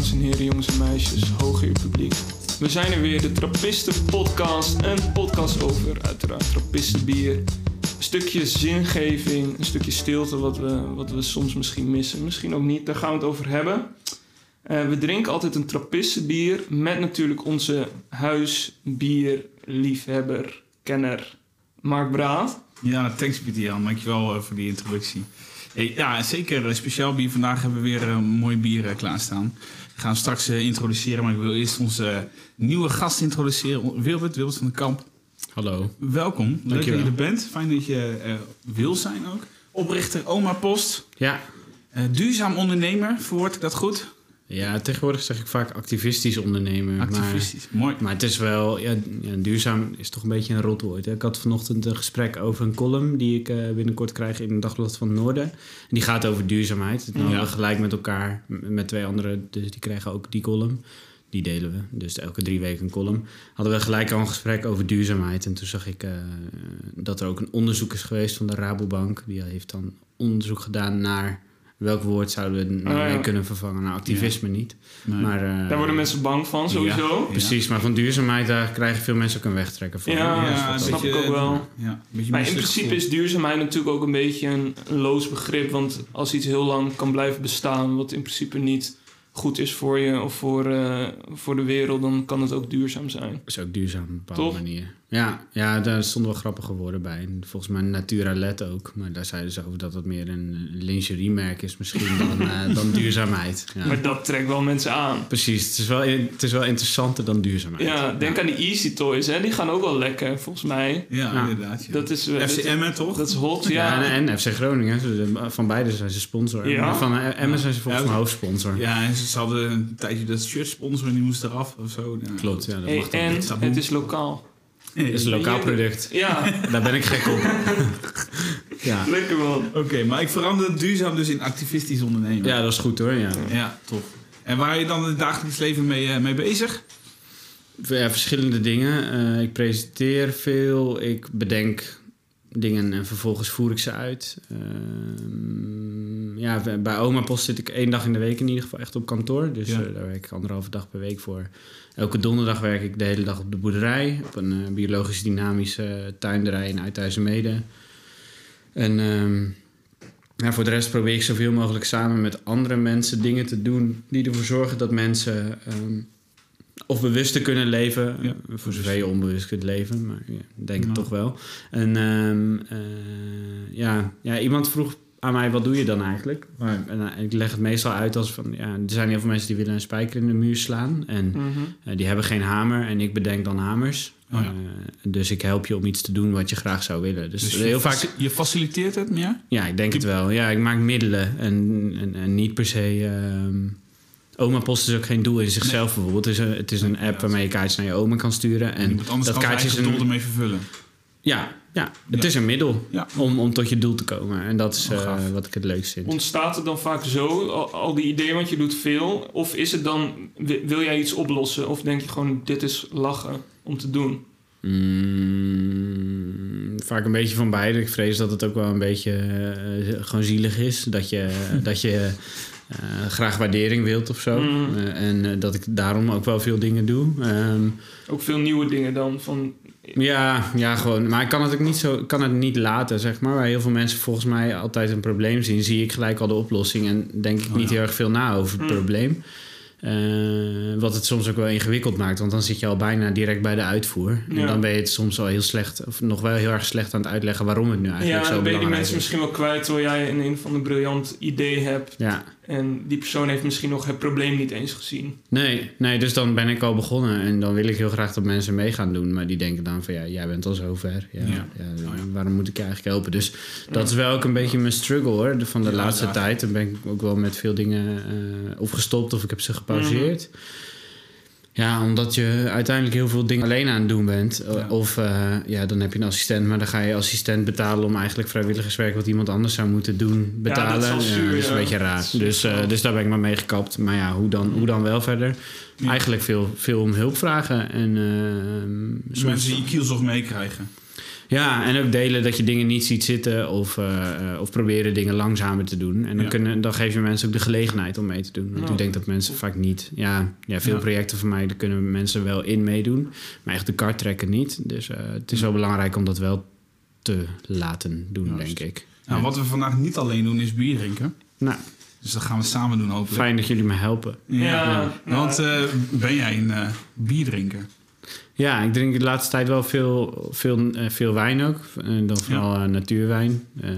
dames en heren, jongens en meisjes, hooggeër publiek. We zijn er weer, de Trappisten Podcast. Een podcast over, uiteraard, Trappistenbier. Een stukje zingeving, een stukje stilte wat we, wat we soms misschien missen. Misschien ook niet, daar gaan we het over hebben. Eh, we drinken altijd een Trappistenbier met natuurlijk onze huisbierliefhebber, kenner Mark Braat. Ja, thanks Pieter Jan. Dankjewel uh, voor die introductie. Hey, ja, zeker. Speciaal bier. Vandaag hebben we weer een mooi bier klaarstaan. We gaan straks uh, introduceren, maar ik wil eerst onze nieuwe gast introduceren. Wilbert, Wilbert van den Kamp. Hallo. Welkom. Leuk dat je er bent. Fijn dat je wil zijn ook. Oprichter Oma Post. Ja. duurzaam ondernemer, verwoord ik dat goed? Ja, tegenwoordig zeg ik vaak activistisch ondernemen. Activistisch, maar, mooi. Maar het is wel, ja, ja, duurzaam is toch een beetje een rotwoord. Ik had vanochtend een gesprek over een column die ik uh, binnenkort krijg in het Dagblad van het Noorden. En die gaat over duurzaamheid. Nou, ja. we gelijk met elkaar, met twee anderen, dus die krijgen ook die column. Die delen we, dus elke drie weken een column. Hadden we gelijk al een gesprek over duurzaamheid. En toen zag ik uh, dat er ook een onderzoek is geweest van de Rabobank. Die heeft dan onderzoek gedaan naar welk woord zouden we nou ja. kunnen vervangen? Nou, activisme ja. niet. Nee. Maar, uh, daar worden mensen bang van, sowieso. Ja, precies, maar van duurzaamheid daar krijgen veel mensen ook een wegtrekken van. Ja, ja dat snap ik ook wel. maar in principe is duurzaamheid natuurlijk ook een beetje een, een loos begrip. Want als iets heel lang kan blijven bestaan, wat in principe niet goed is voor je of voor, uh, voor de wereld, dan kan het ook duurzaam zijn. Dat is ook duurzaam op een bepaalde Toch? manier. Ja, ja, daar stonden wel grappige woorden bij. Volgens mij Naturalet ook. Maar daar zeiden ze over dat het meer een lingeriemerk is misschien dan, uh, dan duurzaamheid. Ja. Maar dat trekt wel mensen aan. Precies, het is wel, het is wel interessanter dan duurzaamheid. Ja, denk ja. aan die Easy Toys, hè. die gaan ook wel lekker volgens mij. Ja, ja. inderdaad. Ja. Dat is, FC Emmen toch? Dat is hot, ja. en, en, FC Groningen. Van beide zijn ze sponsor. Ja. Van Emmen zijn ze volgens mij hoofdsponsor. Ja, en ze hadden een tijdje dat shirt sponsoren, die moest eraf of zo. Klopt, ja. Dat hey, mag en niet. het is lokaal. Het is een lokaal product. Ja. Daar ben ik gek op. ja. Lekker man. Oké, okay, maar ik verander duurzaam dus in activistisch ondernemen. Ja, dat is goed hoor. Ja, ja top. En waar je dan in het dagelijks leven mee, uh, mee bezig? Ja, verschillende dingen. Uh, ik presenteer veel. Ik bedenk dingen en vervolgens voer ik ze uit. Uh, ja, bij Oma Post zit ik één dag in de week in ieder geval echt op kantoor. Dus ja. uh, daar werk ik anderhalve dag per week voor. Elke donderdag werk ik de hele dag op de boerderij. Op een uh, biologisch dynamische tuinderij in Uithuizenmede. En um, ja, voor de rest probeer ik zoveel mogelijk samen met andere mensen dingen te doen... die ervoor zorgen dat mensen... Um, of bewuster kunnen leven, ja, voor zover je onbewust kunt leven, maar ja, denk het toch wel. En um, uh, ja, ja, iemand vroeg aan mij, wat doe je dan eigenlijk? Maar, en, ik leg het meestal uit als van, ja, er zijn heel veel mensen die willen een spijker in de muur slaan. En mm -hmm. uh, die hebben geen hamer en ik bedenk dan hamers. Oh, ja. uh, dus ik help je om iets te doen wat je graag zou willen. Dus, dus heel je, vaak. Je faciliteert het meer? Ja, ik denk het wel. Ja, ik maak middelen en, en, en niet per se. Um, Oma Post is ook geen doel in zichzelf nee. bijvoorbeeld. Het is een, het is een app waarmee je kaartjes naar je oma kan sturen. En, dat kaartje is een doel ermee vervullen. Ja, ja, het ja. is een middel ja. om, om tot je doel te komen. En dat is oh, uh, wat ik het leukst vind. Ontstaat het dan vaak zo, al, al, die ideeën, want je doet veel? Of is het dan, wil jij iets oplossen? Of denk je gewoon, dit is lachen om te doen? Mm, vaak een beetje van beide. Ik vrees dat het ook wel een beetje uh, gewoon zielig is. Dat je, dat je uh, graag waardering wilt of zo. Mm. Uh, en uh, dat ik daarom ook wel veel dingen doe. Um, ook veel nieuwe dingen dan? Van... Ja, ja, gewoon. Maar ik kan het ook niet zo, kan het niet laten, zeg maar. Waar heel veel mensen volgens mij altijd een probleem zien, zie ik gelijk al de oplossing en denk ik Oh, niet ja. heel erg veel na over het Mm. probleem. Uh, wat het soms ook wel ingewikkeld maakt, want dan zit je al bijna direct bij de uitvoer. En Ja. dan ben je het soms al heel slecht, of nog wel heel erg slecht aan het uitleggen waarom het nu eigenlijk Ja, zo dan ben je die belangrijk mensen is. misschien wel kwijt terwijl jij een, een van de briljant idee hebt. Ja, En die persoon heeft misschien nog het probleem niet eens gezien. nee, nee, dus dan ben ik al begonnen en dan wil ik heel graag dat mensen mee gaan doen. Maar die denken dan van ja, jij bent al zo ver. Ja, Ja. ja, waarom moet ik je eigenlijk helpen? Dus dat is wel ook een beetje mijn struggle hoor, van de Ja, laatste ja. tijd. Dan ben ik ook wel met veel dingen eh, of gestopt of ik heb ze gepauzeerd. Ja, omdat je uiteindelijk heel veel dingen alleen aan het doen bent. Ja. Of eh, ja, dan heb je een assistent, maar dan ga je assistent betalen om eigenlijk vrijwilligerswerk wat iemand anders zou moeten doen, betalen. dat is wel zuur, dat is een ja. beetje raar. Dus, eh, dus daar ben ik maar mee gekapt. Maar ja, hoe dan, hoe dan wel verder? Ja. Eigenlijk veel, veel om hulp vragen. En, eh, Dus soms- mensen die kielzog meekrijgen. Ja, en ook delen dat je dingen niet ziet zitten of, eh, eh, of proberen dingen langzamer te doen. En dan, Ja. kunnen, dan geef je mensen ook de gelegenheid om mee te doen. Want Ja. ik denk dat mensen vaak niet... Ja, ja veel Ja. projecten van mij, daar kunnen mensen wel in meedoen. Maar echt de kart trekken niet. Dus eh, het is wel belangrijk om dat wel te laten doen, Juist. denk ik. Nou, wat we vandaag niet alleen doen is bier drinken. Nou, Dus dat gaan we samen doen hopelijk. fijn dat jullie me helpen. Ja. Ja, nou, Want eh, ben jij een bierdrinker? Ja, ik drink de laatste tijd wel veel, veel, eh, veel wijn ook. En dan vooral eh, natuurwijn. Eh,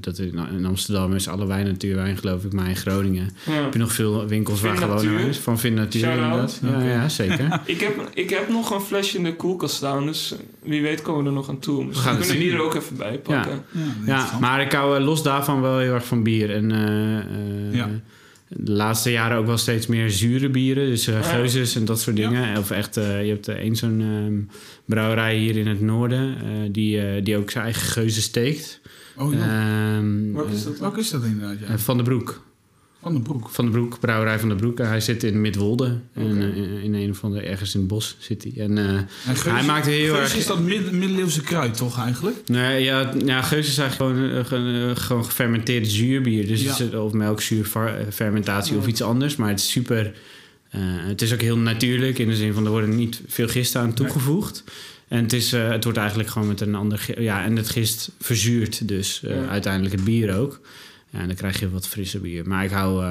dat in, in Amsterdam is alle wijn natuurwijn, geloof ik. Maar in Groningen ja. heb je nog veel winkels waar gewoon is. Van Vin Natuur inderdaad. Ja, ja, zeker. Ik heb, ik heb nog een flesje in de koelkast staan, dus wie weet komen we er nog aan toe. Dus We gaan we kunnen die zien. er ook even bij pakken. Ja, ja, maar ik hou los daarvan wel heel erg van bier. En eh, eh, Ja. De laatste jaren ook wel steeds meer zure bieren. Dus eh Ja. geuzes en dat soort Ja. dingen. Of echt, eh, je hebt eh, één zo'n ehm, brouwerij hier in het noorden... die, die ook zijn eigen geuzen steekt. Oh, ja. Ehm, Wat is dat? Welke is dat inderdaad? Ja? van de Broek. Van de broek. Van de Broek, brouwerij Van de Broek. Hij zit in Midwolde. Oké. eh, in een van de, ergens in het bos zit hij. En, eh, En Geus- hij maakt heel erg... is dat mid- middeleeuwse kruid toch eigenlijk? Nee, ja, ja, geus is eigenlijk gewoon, eh, ge- eh, gewoon gefermenteerd zuurbier. Dus Ja. het is, of melkzuurfermentatie of Ja. iets anders. Maar het is super... het is ook heel natuurlijk in de zin van er worden niet veel gisten aan toegevoegd. En het, is, het wordt eigenlijk gewoon met een ander... Ja, en het gist verzuurt dus Ja. uiteindelijk het bier ook. Ja, en dan krijg je wat frisser bier. Maar ik hou... eh,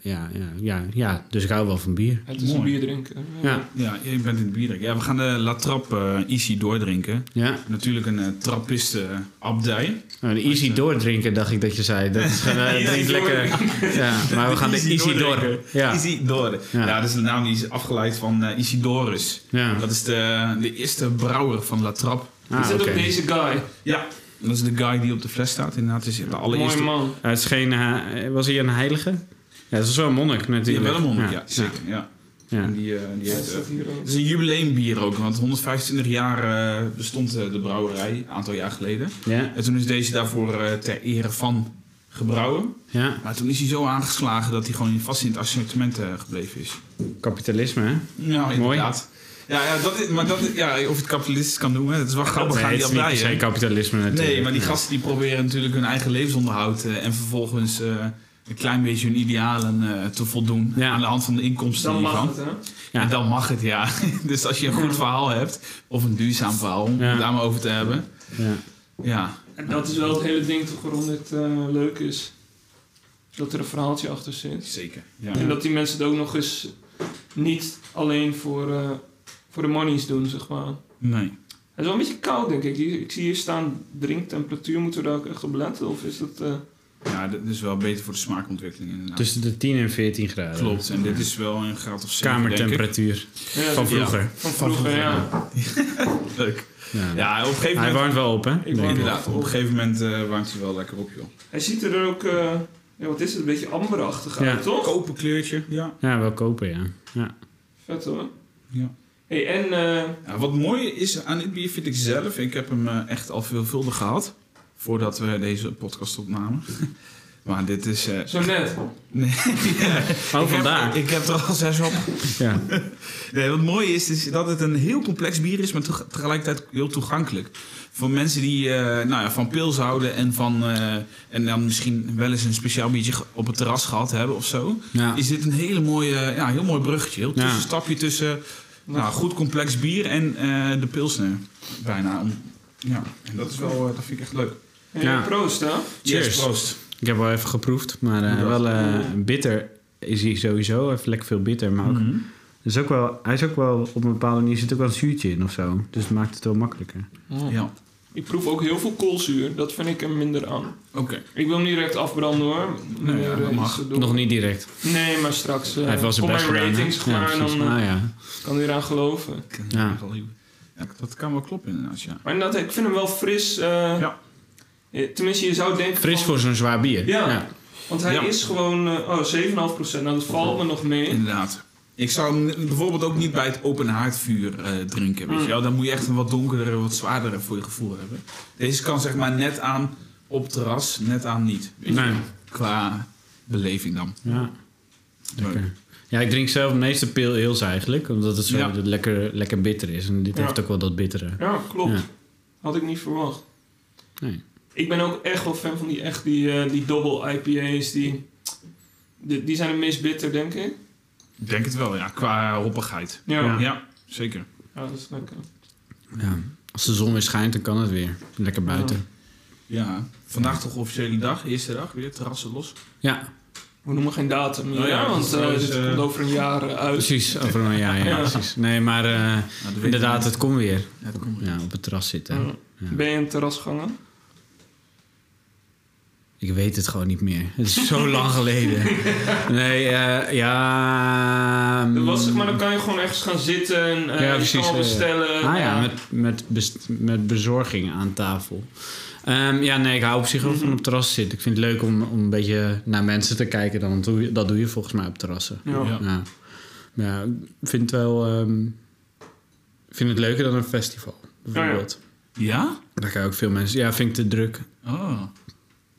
ja, ja, ja, ja, dus ik hou wel van bier. Het is een Mooi. bier drinken. Ja. Ja, je bent in het bier. Ja, we gaan de La Trappe eh, Easy doordrinken. Ja, Natuurlijk een uh, trappiste abdij. nou, de easy doordrinken dacht ik dat je zei. Dat is eh, drink lekker... Ja, maar we gaan de easy door. doordrinken. Ja. Easy door. Ja. Ja. dat is de naam die is afgeleid van eh, Isidorus. Ja. Dat is de, de eerste brouwer van La Trappe. Ah, is dat ook deze guy? Ja, dat is de guy die op de fles staat. Inderdaad, is de allereerste. Mooi man. Ja, het is geen, eh, was hij een heilige? Ja, dat is wel een monnik Ja, natuurlijk. wel een monnik, ja, zeker. Ja. Ja. En die, eh, die heeft, eh, het is een jubileumbier ook, want 125 jaar eh, bestond eh, de brouwerij, een aantal jaar geleden. Ja, En toen is deze daarvoor eh, ter ere van gebrouwen. ja, Maar toen is hij zo aangeslagen dat hij gewoon vast in het assortiment eh, gebleven is. kapitalisme, hè? Ja, inderdaad. Ja, ja, dat is, maar dat, is- ja, of je het kapitalistisch kan noemen, dat is wel grappig Nee, aan het die is niet se kapitalisme natuurlijk. Nee, maar die gasten die proberen natuurlijk hun eigen levensonderhoud eh, en vervolgens eh, een klein beetje hun idealen eh, te voldoen Ja. aan de hand van de inkomsten Dan mag hiervan. het, hè? Ja. En dan mag het, ja. dus als je een goed verhaal hebt, of een duurzaam verhaal, om Ja. het daar maar over te hebben. Ja. Ja, En dat is wel het hele ding toch waarom dit eh, leuk is. Dat er een verhaaltje achter zit. zeker. Ja. En dat die mensen het ook nog eens niet alleen voor, eh, voor de monies doen, zeg maar. Nee. Het is wel een beetje koud, denk ik. Ik zie hier staan drinktemperatuur. Moeten we daar ook echt op letten? Of is dat... eh, Ja, dat is wel beter voor de smaakontwikkeling inderdaad. Tussen de 10 en 14 graden. Klopt, en dit is wel een graad of 7, denk ik. Kamertemperatuur. ja, Van vroeger. Van vroeger, ja. Leuk. Ja. Ja, op een gegeven Hij moment... warmt wel op, hè? Ik. Inderdaad, op een gegeven moment eh warmt hij wel lekker op, joh. Hij ziet er ook... eh, ja, wat is het? Een beetje amberachtig uit, Ja. toch? Kopen kleurtje, ja. Ja, wel kopen, ja. ja. Vet hoor. ja. Hey, en... eh, Ja, wat mooi is aan dit bier vind ik zelf, ik heb hem eh, echt al veelvuldig gehad, voordat we deze podcast opnamen. maar dit is... eh, zo net. nee, Oh, ik vandaar. Heb, ik heb er al zes op. Ja. Nee, wat mooi is, is dat het een heel complex bier is, maar tegelijkertijd heel toegankelijk. Voor mensen die eh, nou ja, van pils houden en, van, eh, en dan misschien wel eens een speciaal biertje op het terras gehad hebben of zo. Ja. Is dit een hele mooie, ja, heel mooi bruggetje. Heel Ja. tussenstapje tussen nou, goed complex bier en eh, de pilsner. Bijna. Om- Ja, en dat is wel, eh, dat vind ik echt leuk. Hey, Ja. Proost, hè? Cheers. Yes, proost. Ik heb wel even geproefd, maar eh, wel eh, bitter is hij sowieso. Even lekker veel bitter, maar ook... Mhm. Dus ook wel, hij is ook wel op een bepaalde manier zit ook wel een zuurtje in of zo. Dus het maakt het wel makkelijker. Ja, Ik proef ook heel veel koolzuur. Dat vind ik er minder aan. oké. Ik wil hem niet direct afbranden hoor. Nee, ja, dat eh, mag. Nog niet direct. Nee, maar straks. eh hij heeft wel zijn kom best mijn gedaan. ratings klaar en precies. dan eh, Ah, ja. kan hij eraan geloven. Ja. Ja, dat kan wel kloppen inderdaad, ja. Maar inderdaad, ik vind hem wel fris. eh, Ja. eh, Tenminste, je zou denken... Fris van- voor zo'n zwaar bier. Ja. Want hij Ja. is gewoon... eh, oh, 7,5 procent. Nou, dat valt me nog mee. Inderdaad. Ik zou hem bijvoorbeeld ook niet bij het open haardvuur eh, drinken. Weet je wel? Dan moet je echt een wat donkerdere, wat zwaardere voor je gevoel hebben. Deze kan zeg maar net aan op terras, net aan niet. Weet je? Nee. Qua beleving dan. Ja. Lekker. Ja, ik drink zelf de meeste pale ales eigenlijk. Omdat het zo Ja. lekker, lekker bitter is. En dit Ja. heeft ook wel dat bittere. Ja, klopt. Ja. Had ik niet verwacht. Nee. Ik ben ook echt wel fan van die, echt die, eh, die double IPA's. Die, die, die zijn het meest bitter, denk ik. Ik denk het wel, ja. Qua hoppigheid. Ja, Ja. ja. Ja, zeker. dat is lekker. Ja. Als de zon weer schijnt, dan kan het weer. Lekker buiten. Ja. Vandaag toch officiële dag, eerste dag, weer terrassen los. Ja, We noemen geen datum meer, Oh ja, want is eh, dit eh, komt over een jaar eh, uit. precies. Over een jaar, ja, Ja. precies. Nee, maar eh, Nou, inderdaad, het komt weer. Ja, dat komt weer. Ja, op het terras zitten. Ja. Ja. Ben je een terrasganger? Ik weet het gewoon niet meer. Het is zo lang geleden. Nee, eh, ja... Dat was, zeg mm, maar, dan kan je gewoon ergens gaan zitten en eh, Ja, je precies, kan ja, ja. bestellen. Ah ja, met, met, best- met bezorging aan tafel. Ehm, ja, nee, ik hou op zich wel van op het terras te zitten. Ik vind het leuk om, om een beetje naar mensen te kijken. Dan doe je, dat doe je volgens mij op terrassen. Ja. Ja. Ja, Maar ja ik vind het wel... ehm, ik vind het leuker dan een festival, bijvoorbeeld. Ja? Daar kan je ook veel mensen... Ja, vind ik te druk. Oh.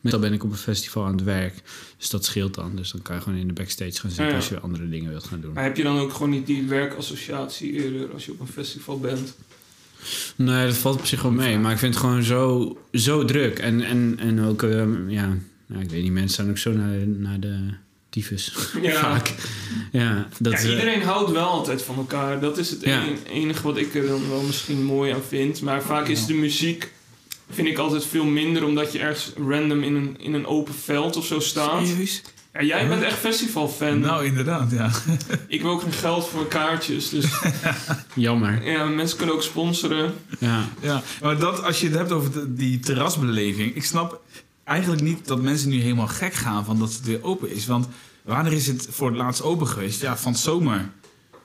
Meestal ben ik op een festival aan het werk. Dus dat scheelt dan. Dus dan kan je gewoon in de backstage gaan zitten Ja, als je andere dingen wilt gaan doen. Maar heb je dan ook gewoon niet die werkassociatie eerder als je op een festival bent? Nee, dat valt op zich wel mee. Maar ik vind het gewoon zo, zo druk. En, en, en ook, ehm, ja, nou, ik weet niet, mensen staan ook zo naar, de- naar de tyfus. Ja. Vaak. Ja, dat ja, is, eh, iedereen houdt wel altijd van elkaar. Dat is het Ja. enige wat ik er dan wel misschien mooi aan vind. Maar vaak is de muziek, vind ik altijd veel minder, omdat je ergens random in een, in een open veld of zo staat. Serieus? Ja, jij bent echt festivalfan. Nou, inderdaad, ja. Ik wil ook geen geld voor kaartjes. Dus jammer. ja, mensen kunnen ook sponsoren. Ja. ja. Maar dat, als je het hebt over de- die terrasbeleving... Ik snap eigenlijk niet dat mensen nu helemaal gek gaan van dat het weer open is. Want wanneer is het voor het laatst open geweest? Ja, van zomer.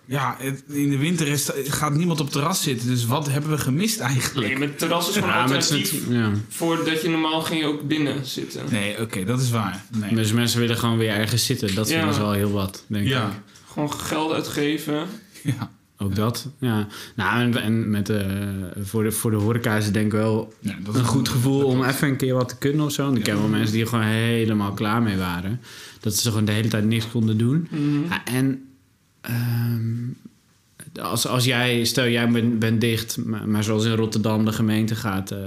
Ja, het- in de winter is, gaat niemand op het terras zitten. Dus wat hebben we gemist eigenlijk? Nee, met terras is gewoon Ja, alternatief. ja. Voordat je normaal ging je ook binnen zitten. Nee, oké, dat is waar. Nee. Dus mensen willen gewoon weer ergens zitten. Dat Ja. vinden ze wel heel wat, denk ik. Ja. Gewoon geld uitgeven. Ja. Ook dat, ja. Nou, en, en met, eh, voor, de, voor de horeca is het denk ik wel Ja, dat is een goed gevoel om even een keer wat te kunnen of zo. Want ik ken wel mensen die er gewoon helemaal klaar mee waren. Dat ze gewoon de hele tijd niks konden doen. Mhm. Ja, en ehm, als, als jij, stel jij bent, dicht, maar, maar zoals in Rotterdam de gemeente gaat eh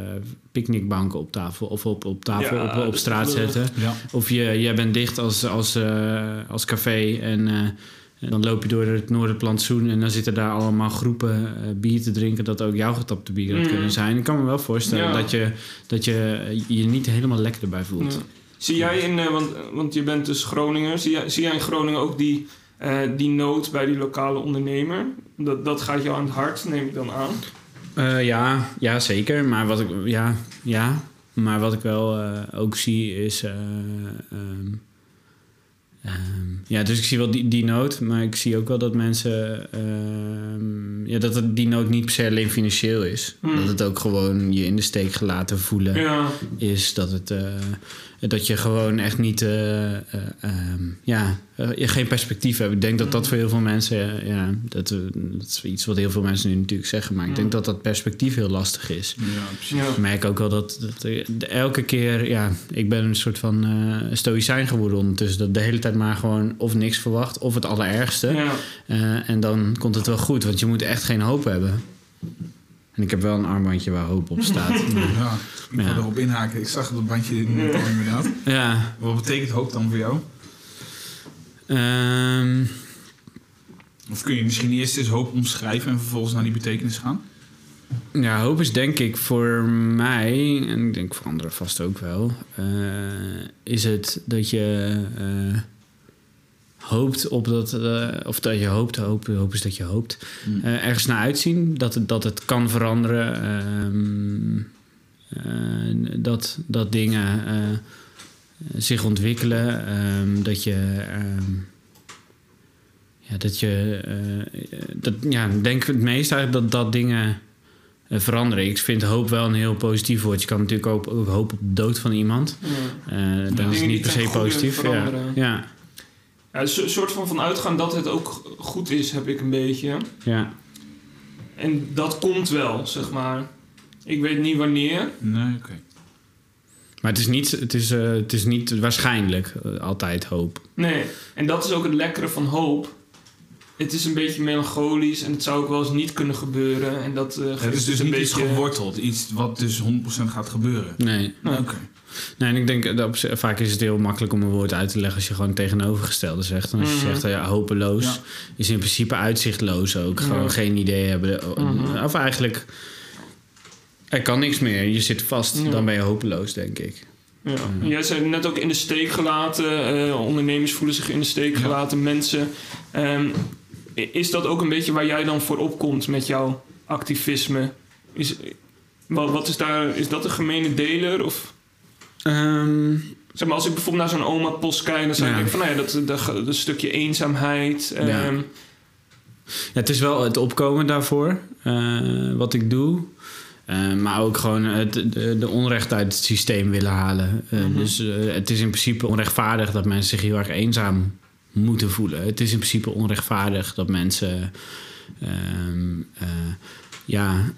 picknickbanken op tafel of op, op tafel Ja, op, op straat zetten. Ja. Of je, jij bent dicht als, als, eh, als café en eh, dan loop je door het Noorderplantsoen en dan zitten daar allemaal groepen bier te drinken dat ook jouw getapte bier had Mm. kunnen zijn. Ik kan me wel voorstellen Ja. dat, je, dat je je niet helemaal lekker erbij voelt. Zie jij in, want, want je bent dus Groninger, zie jij, zie jij in Groningen ook die, eh, die nood bij die lokale ondernemer? Dat, dat gaat jou aan het hart, neem ik dan aan. Eh, ja, ja, zeker. Maar wat ik, ja, ja. Maar wat ik wel eh, ook zie is. eh, ehm, ehm, ja, dus ik zie wel die, die nood. Maar ik zie ook wel dat mensen. ehm, ja, dat het, die nood niet per se alleen financieel is. Hmm. Dat het ook gewoon je in de steek gelaten voelen Ja, is. Dat, het, dat je gewoon echt niet. eh, eh, ehm, ja, eh, je geen perspectief hebt. Ik denk dat dat voor heel veel mensen. ja, dat, dat is iets wat heel veel mensen nu natuurlijk zeggen. Maar ik denk dat dat perspectief heel lastig is. Ja, precies. ja. Ik merk ook wel dat, elke keer, ja, ik ben een soort van eh stoïcijn geworden ondertussen. Dat de hele tijd maar gewoon of niks verwacht of het allerergste. ja. Eh, en dan komt het wel goed, want je moet echt geen hoop hebben. En ik heb wel een armbandje waar hoop op staat. Ja, ik wil Ja. erop inhaken. Ik zag dat bandje net al inderdaad. ja. Wat betekent hoop dan voor jou? ehm, Of kun je misschien eerst eens hoop omschrijven en vervolgens naar die betekenis gaan? ja, hoop is denk ik voor mij, en ik denk voor anderen vast ook wel, eh, is het dat je eh, hoopt op dat, eh, of dat je hoopt, hoop, hoop is dat je hoopt, Hmm. eh, ergens naar uitzien, dat het, dat het kan veranderen, ehm, eh, dat, dat dingen eh, zich ontwikkelen, ehm, dat je. ehm, ja, dat je. eh, dat, ja, denk het meest eigenlijk dat, dat dingen veranderen. Ik vind hoop wel een heel positief woord. Je kan natuurlijk ook, ook hopen op de dood van iemand. ja. Eh dan is niet per se positief. Ja, ja, Ja, een so- soort van van uitgaan dat het ook goed is, heb ik een beetje. ja. En dat komt wel, zeg maar. Ik weet niet wanneer. Nee, oké. Maar het is niet, het is, eh, het is niet waarschijnlijk eh, altijd hoop. Nee, en dat is ook het lekkere van hoop. het is een beetje melancholisch en het zou ook wel eens niet kunnen gebeuren. En dat, uh, het is dus niet iets geworteld, iets wat dus 100% gaat gebeuren. Nee. Nee. Oké. Nee, en ik denk dat vaak is het heel makkelijk om een woord uit te leggen als je gewoon tegenovergestelde zegt. En als je Mhm. zegt ja, hopeloos, Ja. is in principe uitzichtloos ook. Gewoon Ja. geen idee hebben. Mhm. Of eigenlijk, er kan niks meer. Je zit vast, Ja. dan ben je hopeloos, denk ik. Ja. Jij zei net ook in de steek gelaten. eh, ondernemers voelen zich in de steek Ja. gelaten. Mensen. Ehm, is dat ook een beetje waar jij dan voor opkomt met jouw activisme? Is, wat, wat is daar? Is dat een gemene deler? Of Ehm, zeg maar, als ik bijvoorbeeld naar zo'n oma post kijk, dan zou ik Ja. denken van, nou ja, dat, dat, dat stukje eenzaamheid. Ja. ehm, Ja, het is wel het opkomen daarvoor, eh, wat ik doe. Eh, maar ook gewoon het, de, de onrecht uit het systeem willen halen. Eh, Mhm. Dus het is in principe onrechtvaardig dat mensen zich heel erg eenzaam moeten voelen. Het is in principe onrechtvaardig dat mensen... ehm, eh, ja,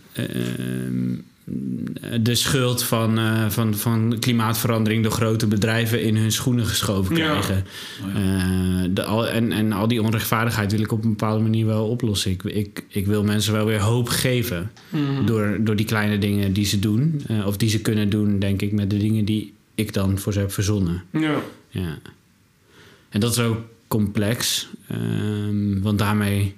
de schuld van, eh, van, van klimaatverandering door grote bedrijven in hun schoenen geschoven Ja. krijgen. Oh ja. Eh, de, al, en, en al die onrechtvaardigheid wil ik op een bepaalde manier wel oplossen. Ik, ik, ik wil mensen wel weer hoop geven mhm. door, door die kleine dingen die ze doen. eh, of die ze kunnen doen, denk ik, met de dingen die ik dan voor ze heb verzonnen. Ja. Ja. En dat is ook complex, ehm, want daarmee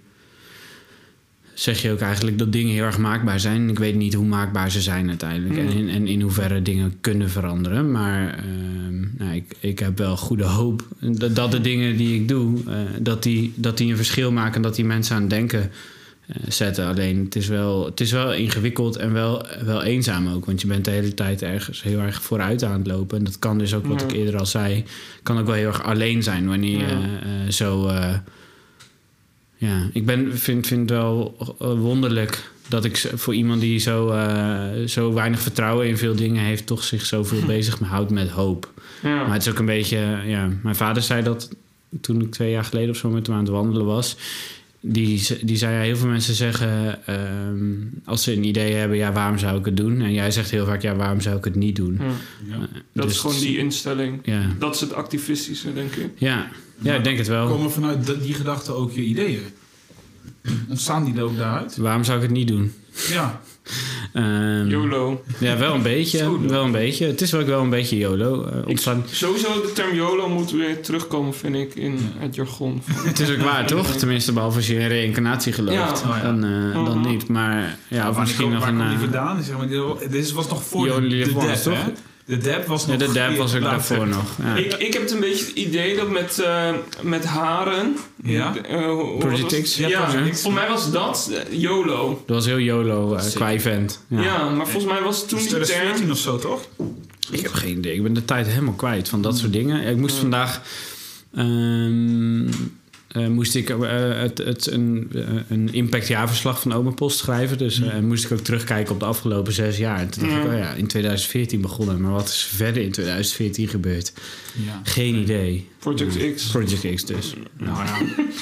zeg je ook eigenlijk dat dingen heel erg maakbaar zijn. Ik weet niet hoe maakbaar ze zijn uiteindelijk en, Mm. in, en in hoeverre dingen kunnen veranderen. Maar ehm, nou, ik, ik heb wel goede hoop dat, dat de dingen die ik doe, eh, dat, die, dat die een verschil maken en dat die mensen aan het denken eh, zetten. Alleen het is wel, het is wel ingewikkeld en wel, wel eenzaam ook. Want je bent de hele tijd ergens heel erg vooruit aan het lopen. En dat kan dus ook, wat ik eerder al zei, kan ook wel heel erg alleen zijn wanneer je eh, zo. Eh, ja, ik ben, vind, vind het wel eh, wonderlijk dat ik voor iemand die zo, eh, zo weinig vertrouwen in veel dingen heeft, toch zich zoveel bezig houdt met hoop. Ja. Maar het is ook een beetje, ja, mijn vader zei dat toen ik twee jaar geleden of zo met hem aan het wandelen was. Die, die zei, ja, heel veel mensen zeggen, ehm, als ze een idee hebben, ja, waarom zou ik het doen? En jij zegt heel vaak, ja, waarom zou ik het niet doen? Ja. Ja. Eh, Dat dus is gewoon die instelling. Ja, Dat is het activistische, denk ik. ja. Ja ik denk het wel. Komen vanuit die gedachten ook je ideeën? Ontstaan die er ook daaruit? Waarom zou ik het niet doen? Ja. Ehm, YOLO. Ja, wel een beetje. Wel een beetje. Het is ook wel een beetje YOLO. Ik, ontstaan. sowieso de term YOLO moet weer terugkomen, vind ik, in het jargon. van- Het is ook waar, toch? Tenminste, behalve als je in reïncarnatie gelooft. Ja. Oh, ja. Dan, eh, dan Mhm. niet. Maar ja, of waar misschien nog waar een... komt die eh, vandaan? Zeg maar, dit- was nog voor de, de toch? hè? De dab was ja, nog... de dab was ook daarvoor nog. Ja. Ik, ik heb het een beetje het idee dat met, eh, met haren... Ja? eh, Project het? X? Ja, voor mij was dat eh, YOLO. Dat was heel YOLO Zeker. qua event. Ja. Ja. maar volgens mij was toen die term... 2014 of zo, toch? Ik heb geen idee. Ik ben de tijd helemaal kwijt van dat soort dingen. Ik moest vandaag... ehm, eh, moest ik eh, het, het, een, eh, een impactjaarverslag van Open Post schrijven. Dus eh, moest ik ook terugkijken op de afgelopen zes jaar. En toen dacht Ja. ik, oh ja, in 2014 begonnen. Maar wat is verder in 2014 gebeurd? Ja. Geen idee. Project X. Project X dus. Nou ja,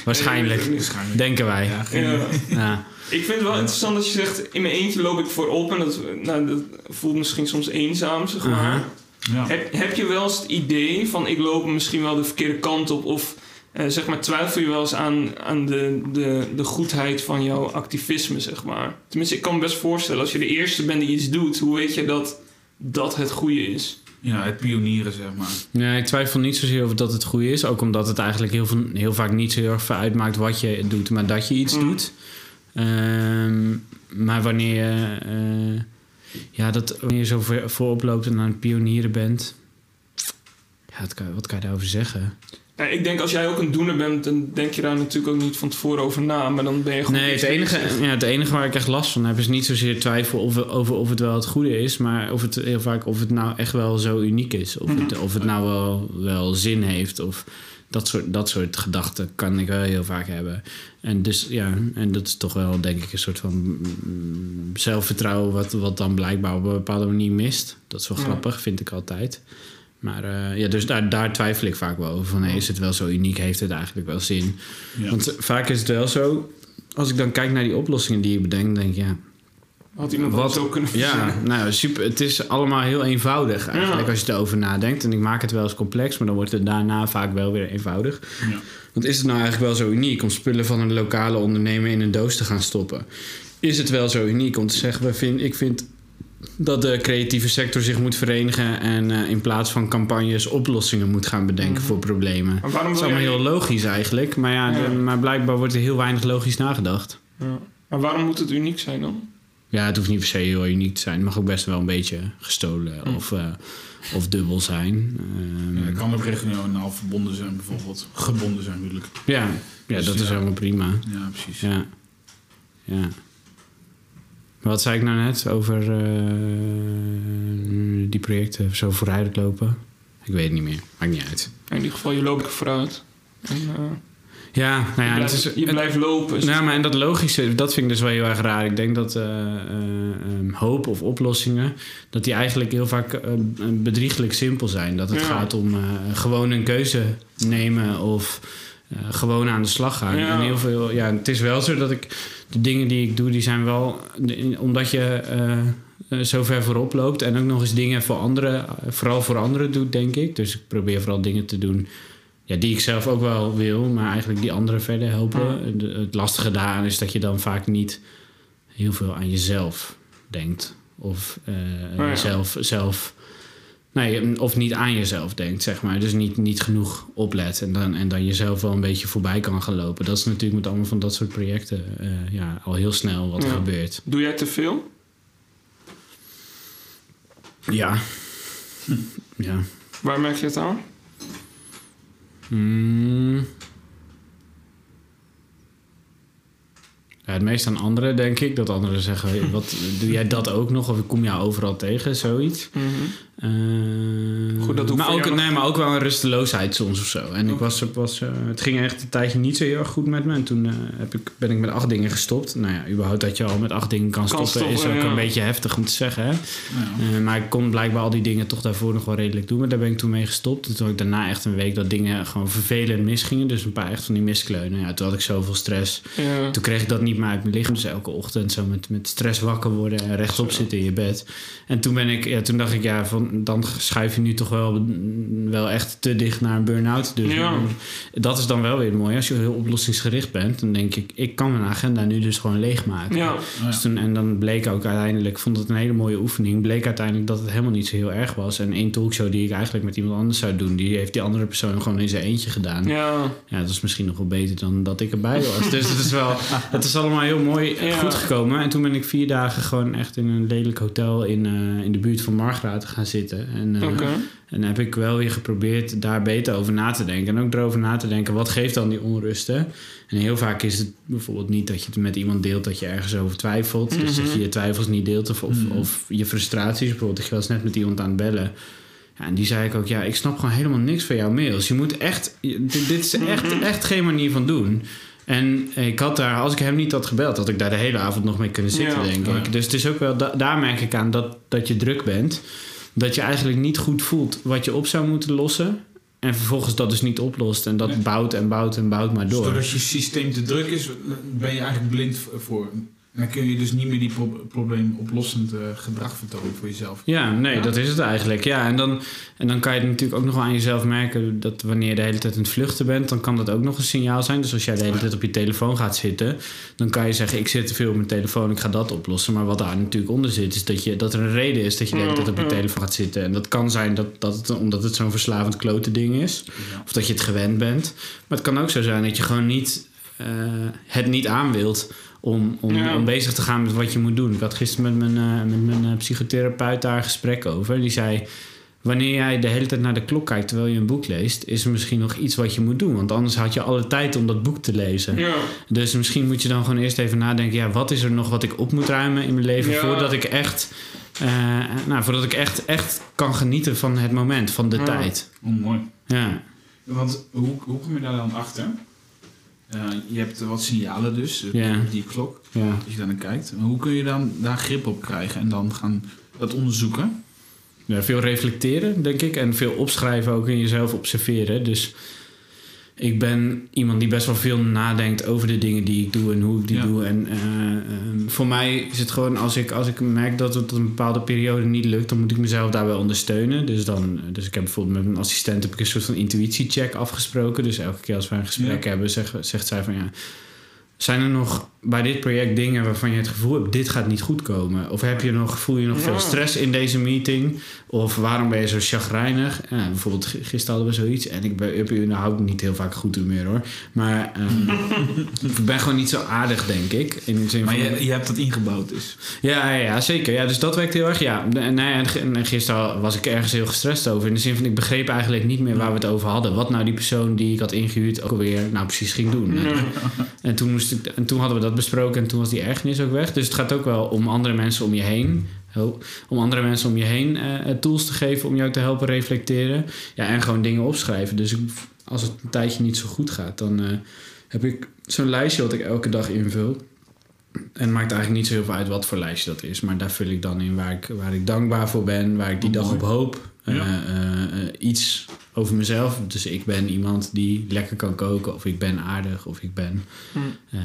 Waarschijnlijk. waarschijnlijk. Denken wij. Ja, geen Ja. Ja. Ik vind het wel interessant dat je zegt, in mijn eentje loop ik voorop. En dat, nou, dat voelt misschien soms eenzaam, zeg maar. Ja. Heb, heb je wel eens het idee van ik loop misschien wel de verkeerde kant op? Of eh, zeg maar, twijfel je wel eens aan, aan de, de, de goedheid van jouw activisme, zeg maar? Tenminste, ik kan me best voorstellen, als je de eerste bent die iets doet, hoe weet je dat dat het goede is? ja, het pionieren, zeg maar. Ja, ik twijfel niet zozeer of dat het goed is. Ook omdat het eigenlijk heel, veel, heel vaak niet zo heel erg veel uitmaakt wat je doet, maar dat je iets Mm. doet. Ehm, maar wanneer je, eh, ja, dat, wanneer je zo voor, voorop loopt en aan het pionieren bent. Ja, wat kan, wat kan je daarover zeggen? Ja, ik denk als jij ook een doener bent, dan denk je daar natuurlijk ook niet van tevoren over na. Maar dan ben je gewoon. Nee, het enige, ja, het enige waar ik echt last van heb is niet zozeer twijfel of, over of het wel het goede is, maar of het heel vaak of het nou echt wel zo uniek is. Of, het, of het nou wel, wel zin heeft. Of dat soort, dat soort gedachten kan ik wel heel vaak hebben. En dus ja, en dat is toch wel denk ik een soort van zelfvertrouwen wat, wat dan blijkbaar op een bepaalde manier mist. Dat is wel Ja. grappig, vind ik altijd. Maar eh, ja, dus daar, daar twijfel ik vaak wel over. Van, hey, is het wel zo uniek? Heeft het eigenlijk wel zin? Ja. Want vaak is het wel zo, als ik dan kijk naar die oplossingen die ik bedenk, denk ik ja. Had iemand Wat- dat zo kunnen Ja, verzinnen? nou super. Het is allemaal heel eenvoudig eigenlijk Ja. als je erover nadenkt. En ik maak het wel eens complex, maar dan wordt het daarna vaak wel weer eenvoudig. Ja. Want is het nou eigenlijk wel zo uniek om spullen van een lokale ondernemer in een doos te gaan stoppen? Is het wel zo uniek om te zeggen, we vind, ik vind dat de creatieve sector zich moet verenigen en eh, in plaats van campagnes oplossingen moet gaan bedenken Mhm. voor problemen? Maar waarom Dat is allemaal jij... heel logisch eigenlijk, maar, ja, Ja. de- maar blijkbaar wordt er heel weinig logisch nagedacht. Ja. Maar waarom moet het uniek zijn dan? Ja, het hoeft niet per se heel uniek te zijn. Het mag ook best wel een beetje gestolen Hm. of, eh, of dubbel zijn. Ehm, Ja, het kan ook regionaal verbonden zijn, bijvoorbeeld. Gebonden zijn, natuurlijk. ja, ja, Dus dat is helemaal prima. Ja, precies. Ja. ja. Wat zei ik nou net over eh, die projecten zo vooruit lopen? Ik weet het niet meer. Maakt niet uit. In ieder geval, je loopt er vooruit. En, eh, Ja, nou ja, je, het blijft, is, je blijft lopen. Is- Nou, maar en dat logische, dat vind ik dus wel heel erg raar. Ik denk dat eh, eh, ehm, hoop of oplossingen, dat die eigenlijk heel vaak bedrieglijk simpel zijn. Dat het Ja. gaat om gewoon een keuze nemen of gewoon aan de slag gaan. Ja. En heel veel, ja, het is wel zo dat ik de dingen die ik doe, die zijn wel omdat je eh, eh, zo ver voorop loopt en ook nog eens dingen voor anderen, eh, vooral voor anderen doet, denk ik. Dus ik probeer vooral dingen te doen ja, die ik zelf ook wel wil, maar eigenlijk die anderen verder helpen. Het lastige daaraan is dat je dan vaak niet heel veel aan jezelf denkt. Of eh, ja. jezelf, zelf, nee, of niet aan jezelf denkt, zeg maar. Dus niet, niet genoeg oplet en dan, en dan jezelf wel een beetje voorbij kan gaan lopen. Dat is natuurlijk met allemaal van dat soort projecten eh, ja, al heel snel wat er Ja. gebeurt. Doe jij te veel? Ja. Ja. Waar merk je het aan? Ja, het meest aan anderen, denk ik. Dat anderen zeggen, "Hey, wat, doe jij dat ook nog? Of ik kom jou overal tegen, zoiets. Mhm. Eh, Goed, dat maar, ook, nee, maar ook wel een rusteloosheid soms of zo. En ik was, ik was, eh, het ging echt een tijdje niet zo heel erg goed met me. En toen eh, heb ik, ben ik met acht dingen gestopt. Nou ja, überhaupt dat je al met acht dingen kan, Kan stoppen, is ook ja. een beetje heftig om te zeggen. Hè? Ja. Eh, maar ik kon blijkbaar al die dingen toch daarvoor nog wel redelijk doen. Maar daar ben ik toen mee gestopt. En toen had ik daarna echt een week dat dingen gewoon vervelend misgingen. Dus een paar echt van die miskleunen. Ja, toen had ik zoveel stress. Ja. Toen kreeg ik dat niet meer uit mijn lichaam. Dus elke ochtend zo met, met stress wakker worden en rechtop zitten in je bed. En toen, ben ik, ja, toen dacht ik, ja, van, dan schuif je nu toch wel, wel echt te dicht naar een burn-out. Dus Ja. dat is dan wel weer mooi. Als je heel oplossingsgericht bent, dan denk ik, ik kan mijn agenda nu dus gewoon leegmaken. Ja. Dus toen, en dan bleek ook uiteindelijk, ik vond het een hele mooie oefening, bleek uiteindelijk dat het helemaal niet zo heel erg was. En één talkshow die ik eigenlijk met iemand anders zou doen, die heeft die andere persoon gewoon in zijn eentje gedaan. Ja. Ja, dat is misschien nog wel beter dan dat ik erbij was. dus het is wel, het is allemaal heel mooi eh, Ja. goed gekomen. En toen ben ik vier dagen gewoon echt in een lelijk hotel in, eh, in de buurt van Margraten gaan zitten. En, eh, Oké. en heb ik wel weer geprobeerd daar beter over na te denken. En ook erover na te denken, wat geeft dan die onrusten? En heel vaak is het bijvoorbeeld niet dat je het met iemand deelt dat je ergens over twijfelt. Dus dat Mhm. je je twijfels niet deelt of, of, Mhm. of je frustraties. Bijvoorbeeld, ik was net met iemand aan het bellen. Ja, en die zei ik ook, ja, ik snap gewoon helemaal niks van jouw mails. Je moet echt, dit, dit is echt, echt geen manier van doen. En ik had daar, als ik hem niet had gebeld, had ik daar de hele avond nog mee kunnen zitten, Ja. denk Ja. ik. Dus het is ook wel, da- daar merk ik aan dat, dat je druk bent. Dat je eigenlijk niet goed voelt wat je op zou moeten lossen. En vervolgens dat dus niet oplost. En dat Nee. bouwt en bouwt en bouwt maar Dus door. doordat je systeem te druk is, ben je eigenlijk blind voor. En dan kun je dus niet meer die pro probleemoplossend eh, gedrag vertonen voor jezelf. Ja, nee, Ja? dat is het eigenlijk. Ja, en dan, en dan kan je natuurlijk ook nog wel aan jezelf merken dat wanneer je de hele tijd aan het vluchten bent, dan kan dat ook nog een signaal zijn. Dus als jij de hele tijd op je telefoon gaat zitten, dan kan je zeggen: Ik zit te veel op mijn telefoon, ik ga dat oplossen. Maar wat daar natuurlijk onder zit, is dat, je, dat er een reden is dat je de hele tijd op je Ja. telefoon gaat zitten. En dat kan zijn dat, dat het, omdat het zo'n verslavend klote ding is, Ja. of dat je het gewend bent. Maar het kan ook zo zijn dat je gewoon niet, eh, het niet aan wilt om, om, Ja. om bezig te gaan met wat je moet doen. Ik had gisteren met mijn, eh, met mijn eh, psychotherapeut daar een gesprek over. Die zei: Wanneer jij de hele tijd naar de klok kijkt terwijl je een boek leest, is er misschien nog iets wat je moet doen. Want anders had je alle tijd om dat boek te lezen. Ja. Dus misschien moet je dan gewoon eerst even nadenken: ja, wat is er nog wat ik op moet ruimen in mijn leven Ja. voordat ik echt. eh, nou, voordat ik echt, echt kan genieten van het moment, van de Ja. tijd. Oh, mooi. Ja. Want hoe, hoe kom je daar dan achter? Eh, je hebt wat signalen dus, eh, die klok, als je daar naar kijkt. Maar hoe kun je dan daar grip op krijgen en dan gaan dat onderzoeken? Ja, veel reflecteren, denk ik. En veel opschrijven ook en jezelf observeren. Dus ik ben iemand die best wel veel nadenkt over de dingen die ik doe en hoe ik die Ja. doe. En eh, ehm, voor mij is het gewoon, als ik, als ik merk dat het op een bepaalde periode niet lukt, dan moet ik mezelf daarbij ondersteunen. Dus, dan, dus ik heb bijvoorbeeld met mijn assistent heb ik een soort van intuïtiecheck afgesproken. Dus elke keer als we een gesprek Ja. hebben, zeg, zegt zij van ja. Zijn er nog bij dit project dingen waarvan je het gevoel hebt, dit gaat niet goed komen? Of heb je nog, voel je nog veel stress in deze meeting? Of waarom ben je zo chagrijnig? Ja, bijvoorbeeld gisteren hadden we zoiets. En ik ben, heb überhaupt niet heel vaak goed humeur hoor. Maar ehm, ik ben gewoon niet zo aardig, denk ik. In de zin Maar van, je, je hebt dat ingebouwd dus. ja, ja, ja, zeker. Ja, dus dat werkt heel erg. Ja, en, nee, en, en gisteren was ik ergens heel gestrest over. In de zin van, ik begreep eigenlijk niet meer waar we het over hadden. Wat nou die persoon die ik had ingehuurd ook alweer nou precies ging doen. En, toen moest ik, en toen hadden we dat besproken en toen was die ergernis ook weg. Dus het gaat ook wel om andere mensen om je heen. Om andere mensen om je heen eh, tools te geven om jou te helpen reflecteren. Ja, en gewoon dingen opschrijven. Dus als het een tijdje niet zo goed gaat, dan eh, heb ik zo'n lijstje wat ik elke dag invul. En het maakt eigenlijk niet zo heel veel uit wat voor lijstje dat is. Maar daar vul ik dan in waar ik, waar ik dankbaar voor ben, waar ik die Oh, dag mooi. op hoop. Eh, Ja. eh, iets over mezelf. Dus ik ben iemand die lekker kan koken, of ik ben aardig, of ik ben Hm. eh,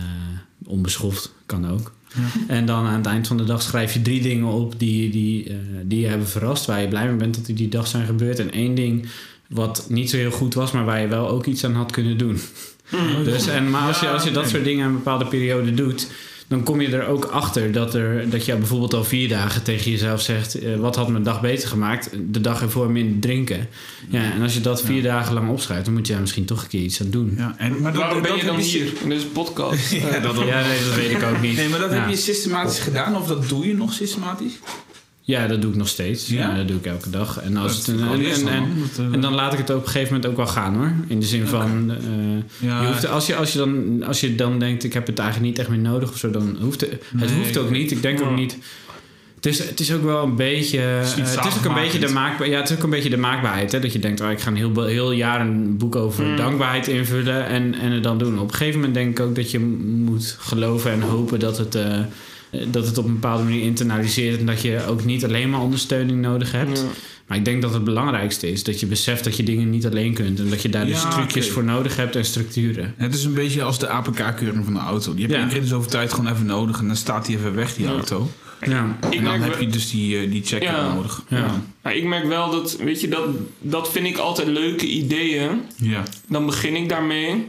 onbeschoft, kan ook. Ja. En dan aan het eind van de dag schrijf je drie dingen op die, die, die je hebben verrast, waar je blij mee bent dat die die dag zijn gebeurd. En één ding wat niet zo heel goed was, maar waar je wel ook iets aan had kunnen doen. Dus, en, maar als je, als je dat soort dingen een bepaalde periode doet, dan kom je er ook achter dat, er, dat je bijvoorbeeld al vier dagen tegen jezelf zegt: eh, Wat had mijn dag beter gemaakt? De dag ervoor minder drinken. Ja, en als je dat vier dagen lang opschrijft, dan moet je daar misschien toch een keer iets aan doen. Ja, en, maar dat, Waarom ben dat je dan hier in deze podcast? Ja, dat Ja, nee, dat weet ik ook niet. Nee, maar dat Ja. heb je systematisch gedaan of dat doe je nog systematisch? Ja, dat doe ik nog steeds. Ja, Ja? dat doe ik elke dag. En, als Dat het, en, en, en, dan, want, eh, en dan laat ik het op een gegeven moment ook wel gaan hoor. In de zin van. eh, ja, je hoeft, als, je, als, je dan, als je dan denkt, ik heb het eigenlijk niet echt meer nodig of zo, dan hoeft het. Het hoeft ook niet. Ik denk ook niet. Het is, het is ook wel een beetje. eh, is het is ook een beetje de maakbaarheid. Ja, het is ook een beetje de maakbaarheid. Hè? Dat je denkt, oh, ik ga een heel, heel jaar een boek over Mm. dankbaarheid invullen en, en het dan doen. Op een gegeven moment denk ik ook dat je moet geloven en hopen dat het. eh, dat het op een bepaalde manier internaliseert en dat je ook niet alleen maar ondersteuning nodig hebt. ja. Maar ik denk dat het belangrijkste is dat je beseft dat je dingen niet alleen kunt en dat je daar dus trucjes voor nodig hebt en structuren. Het is een beetje als de APK-keuring van de auto. Die heb je Ja. één keer in zoveel tijd gewoon even nodig en dan staat die even weg, die Ja. auto. Ja, Ik en dan heb je dus die, eh, die checker Ja. nodig. Ja. Maar ik merk wel dat, weet je, dat, dat vind ik altijd leuke ideeën. Ja. Dan begin ik daarmee.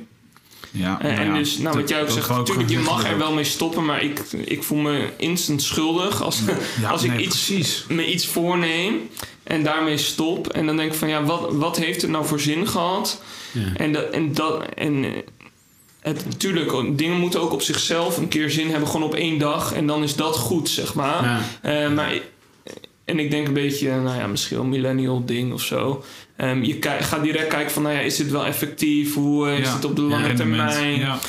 Ja. En, maar en ja, dus, nou wat jij ook zegt, natuurlijk, je mag er wel mee stoppen, maar ik, ik voel me instant schuldig als, Ja, als ik iets, precies. me iets voorneem en daarmee stop. En dan denk ik van, ja, wat, wat heeft het nou voor zin gehad? ja. En, dat, en, dat, en eh, het, natuurlijk, dingen moeten ook op zichzelf een keer zin hebben, gewoon op één dag. En dan is dat goed, zeg maar. Ja. Eh, maar en ik denk een beetje, nou ja, misschien een millennial ding of zo. Ehm, je gaat direct kijken van, nou ja, is dit wel effectief? Hoe eh, is Ja. het op de lange termijn? Ja.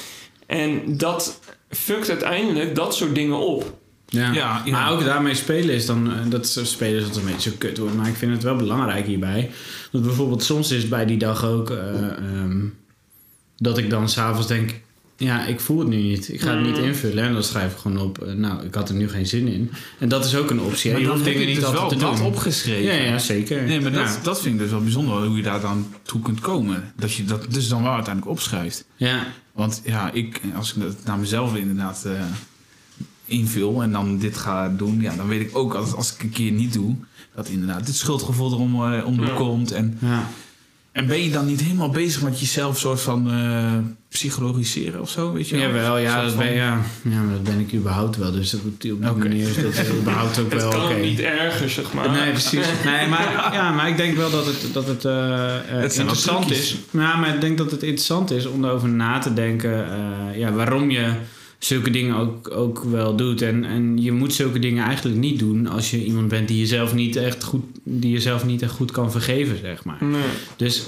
En dat fuckt uiteindelijk dat soort dingen op. Ja. Ja, ja. Maar ook daarmee spelen is dan... eh, Dat spelen is altijd een beetje zo kut hoor. Maar ik vind het wel belangrijk hierbij. Dat bijvoorbeeld soms is bij die dag ook... eh, ehm, dat ik dan s'avonds denk... Ja, ik voel het nu niet. Ik ga het niet Mm. invullen. En dan schrijf ik gewoon op... eh, nou, ik had er nu geen zin in. En dat is ook een optie. hè. Maar Je dan hoeft dingen je niet dus altijd wel te dat doen. opgeschreven. Ja, ja, zeker. Nee, maar dat, Ja. dat vind ik dus wel bijzonder hoe je daar dan toe kunt komen. Dat je dat dus dan wel uiteindelijk opschrijft. Ja, Want ja, ik, als ik het naar mezelf inderdaad eh, invul en dan dit ga doen, ja, dan weet ik ook als, als ik een keer niet doe, dat inderdaad dit schuldgevoel erom eh, om Ja. komt. En, ja. En ben je dan niet helemaal bezig met jezelf soort van eh, psychologiseren of zo, weet je wel? Jawel, ja, dat van- ben, ja, ja, maar dat ben ik überhaupt wel. Dus op die, op die Oké. manier is dat überhaupt ook Het wel kan oké. ook niet erger, zeg maar. Nee, precies. Nee, maar, ja, maar ik denk wel dat het, dat het, eh, eh, interessant is. Ja, maar ik denk dat het interessant is om erover na te denken. eh, ja, waarom je zulke dingen ook, ook wel doet. En, en je moet zulke dingen eigenlijk niet doen als je iemand bent die jezelf niet echt goed, die jezelf niet echt goed kan vergeven, zeg maar. Nee. Dus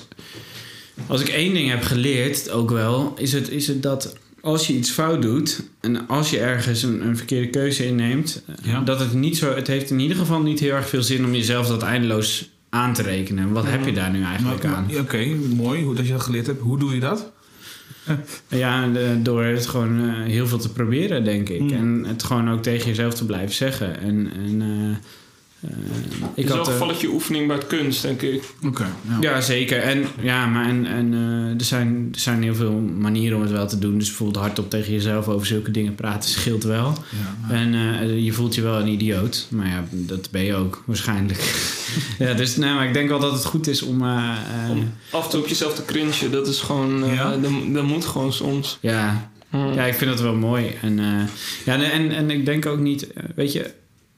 als ik één ding heb geleerd, ook wel, is het, is het dat als je iets fout doet en als je ergens een, een verkeerde keuze inneemt, eh, Ja. dat het niet zo, het heeft in ieder geval niet heel erg veel zin om jezelf dat eindeloos aan te rekenen. Wat heb je daar nu eigenlijk maar- aan? Oké, mooi hoe dat je dat geleerd hebt. Hoe doe je dat? Ja, de- door het gewoon eh, heel veel te proberen, denk ik. Mm. En het gewoon ook tegen jezelf te blijven zeggen. En, en Uh, ik had, een gevalletje oefening bij het kunst, denk ik. Oké. ja. ja. zeker. En, ja, maar en, en er, zijn, er zijn heel veel manieren om het wel te doen. Dus bijvoorbeeld hardop tegen jezelf over zulke dingen praten scheelt wel. Ja, en je voelt je wel een idioot. Maar ja, dat ben je ook waarschijnlijk. ja, dus nee, maar ik denk wel dat het goed is om... om af en toe op jezelf te cringen. Dat is gewoon... Ja? dat, dat moet gewoon soms. Ja, Hmm. Ja, ik vind dat wel mooi. En, uh, ja, en, en ik denk ook niet, eh, weet je,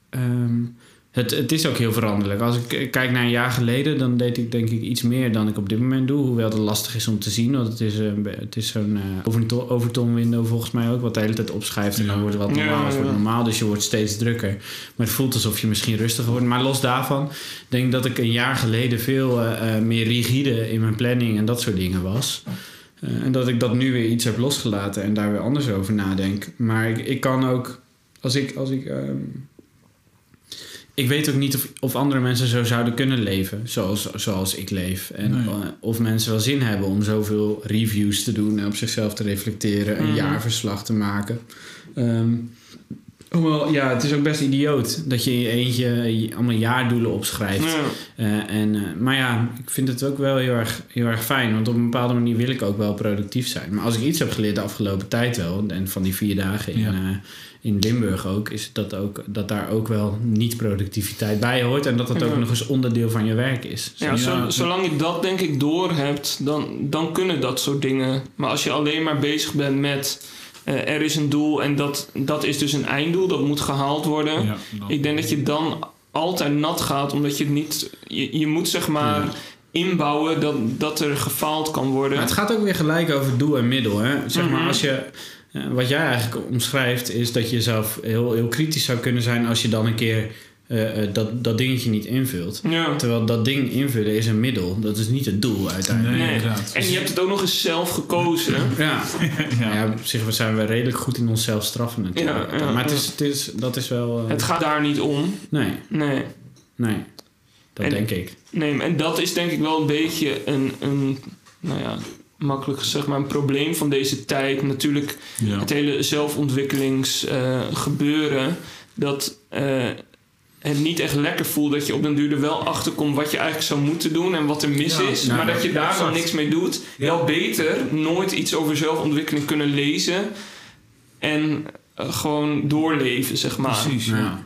um, het, het is ook heel veranderlijk. Als ik kijk naar een jaar geleden, dan deed ik denk ik iets meer dan ik op dit moment doe. Hoewel het lastig is om te zien, want het is, uh, het is zo'n uh, overton window volgens mij ook, wat de hele tijd opschrijft. En dan wordt het wat normaal, ja, ja, normaal, dus je wordt steeds drukker. Maar het voelt alsof je misschien rustiger wordt. Maar los daarvan, denk ik dat ik een jaar geleden veel meer rigide in mijn planning en dat soort dingen was. Eh, en dat ik dat nu weer iets heb losgelaten en daar weer anders over nadenk. Maar ik, ik kan ook, als ik. Als ik ehm, ik weet ook niet of, of andere mensen zo zouden kunnen leven zoals, zoals ik leef. En eh, of mensen wel zin hebben om zoveel reviews te doen en op zichzelf te reflecteren, een mhm. jaarverslag te maken. Um, Hoewel, ja, het is ook best idioot dat je in je eentje allemaal jaardoelen opschrijft. Eh, en, uh, maar ja, ik vind het ook wel heel erg, heel erg fijn. Want op een bepaalde manier wil ik ook wel productief zijn. Maar als ik iets heb geleerd de afgelopen tijd wel, en van die vier dagen in, uh, in Limburg ook, is dat, ook, dat daar ook wel niet-productiviteit bij hoort. En dat dat ook nog eens onderdeel van je werk is. Ja, zolang je dat denk ik door hebt, dan, dan kunnen dat soort dingen. Maar als je alleen maar bezig bent met uh, er is een doel en dat, dat is dus een einddoel, dat moet gehaald worden. ik denk dat je dan altijd nat gaat, omdat je het niet. Je, je moet zeg maar. Inbouwen dat, dat er gefaald kan worden. Maar het gaat ook weer gelijk over doel en middel. Hè? Zeg maar, mhm. als je, eh, wat jij eigenlijk omschrijft, is dat je zelf heel, heel kritisch zou kunnen zijn als je dan een keer uh, dat, dat dingetje niet invult. Terwijl dat ding invullen is een middel. Dat is niet het doel uiteindelijk. Nee, En je hebt het ook nog eens zelf gekozen. ja. ja. ja. op zich zijn we redelijk goed in onszelf straffen natuurlijk. Ja, maar het is, het is, dat is wel... Uh... Het gaat daar niet om. Nee. Nee. Nee. Dat denk ik. Nee, en dat is denk ik wel een beetje een... een nou ja, makkelijk gezegd, maar een probleem van deze tijd. Natuurlijk het hele zelfontwikkelingsgebeuren. Uh, dat het niet echt lekker voelt. Dat je op den duur er wel achter komt wat je eigenlijk zou moeten doen en wat er mis is. maar dat je daar dan niks mee doet. Wel beter nooit iets over zelfontwikkeling kunnen lezen. En uh, gewoon doorleven, zeg maar. Precies, ja.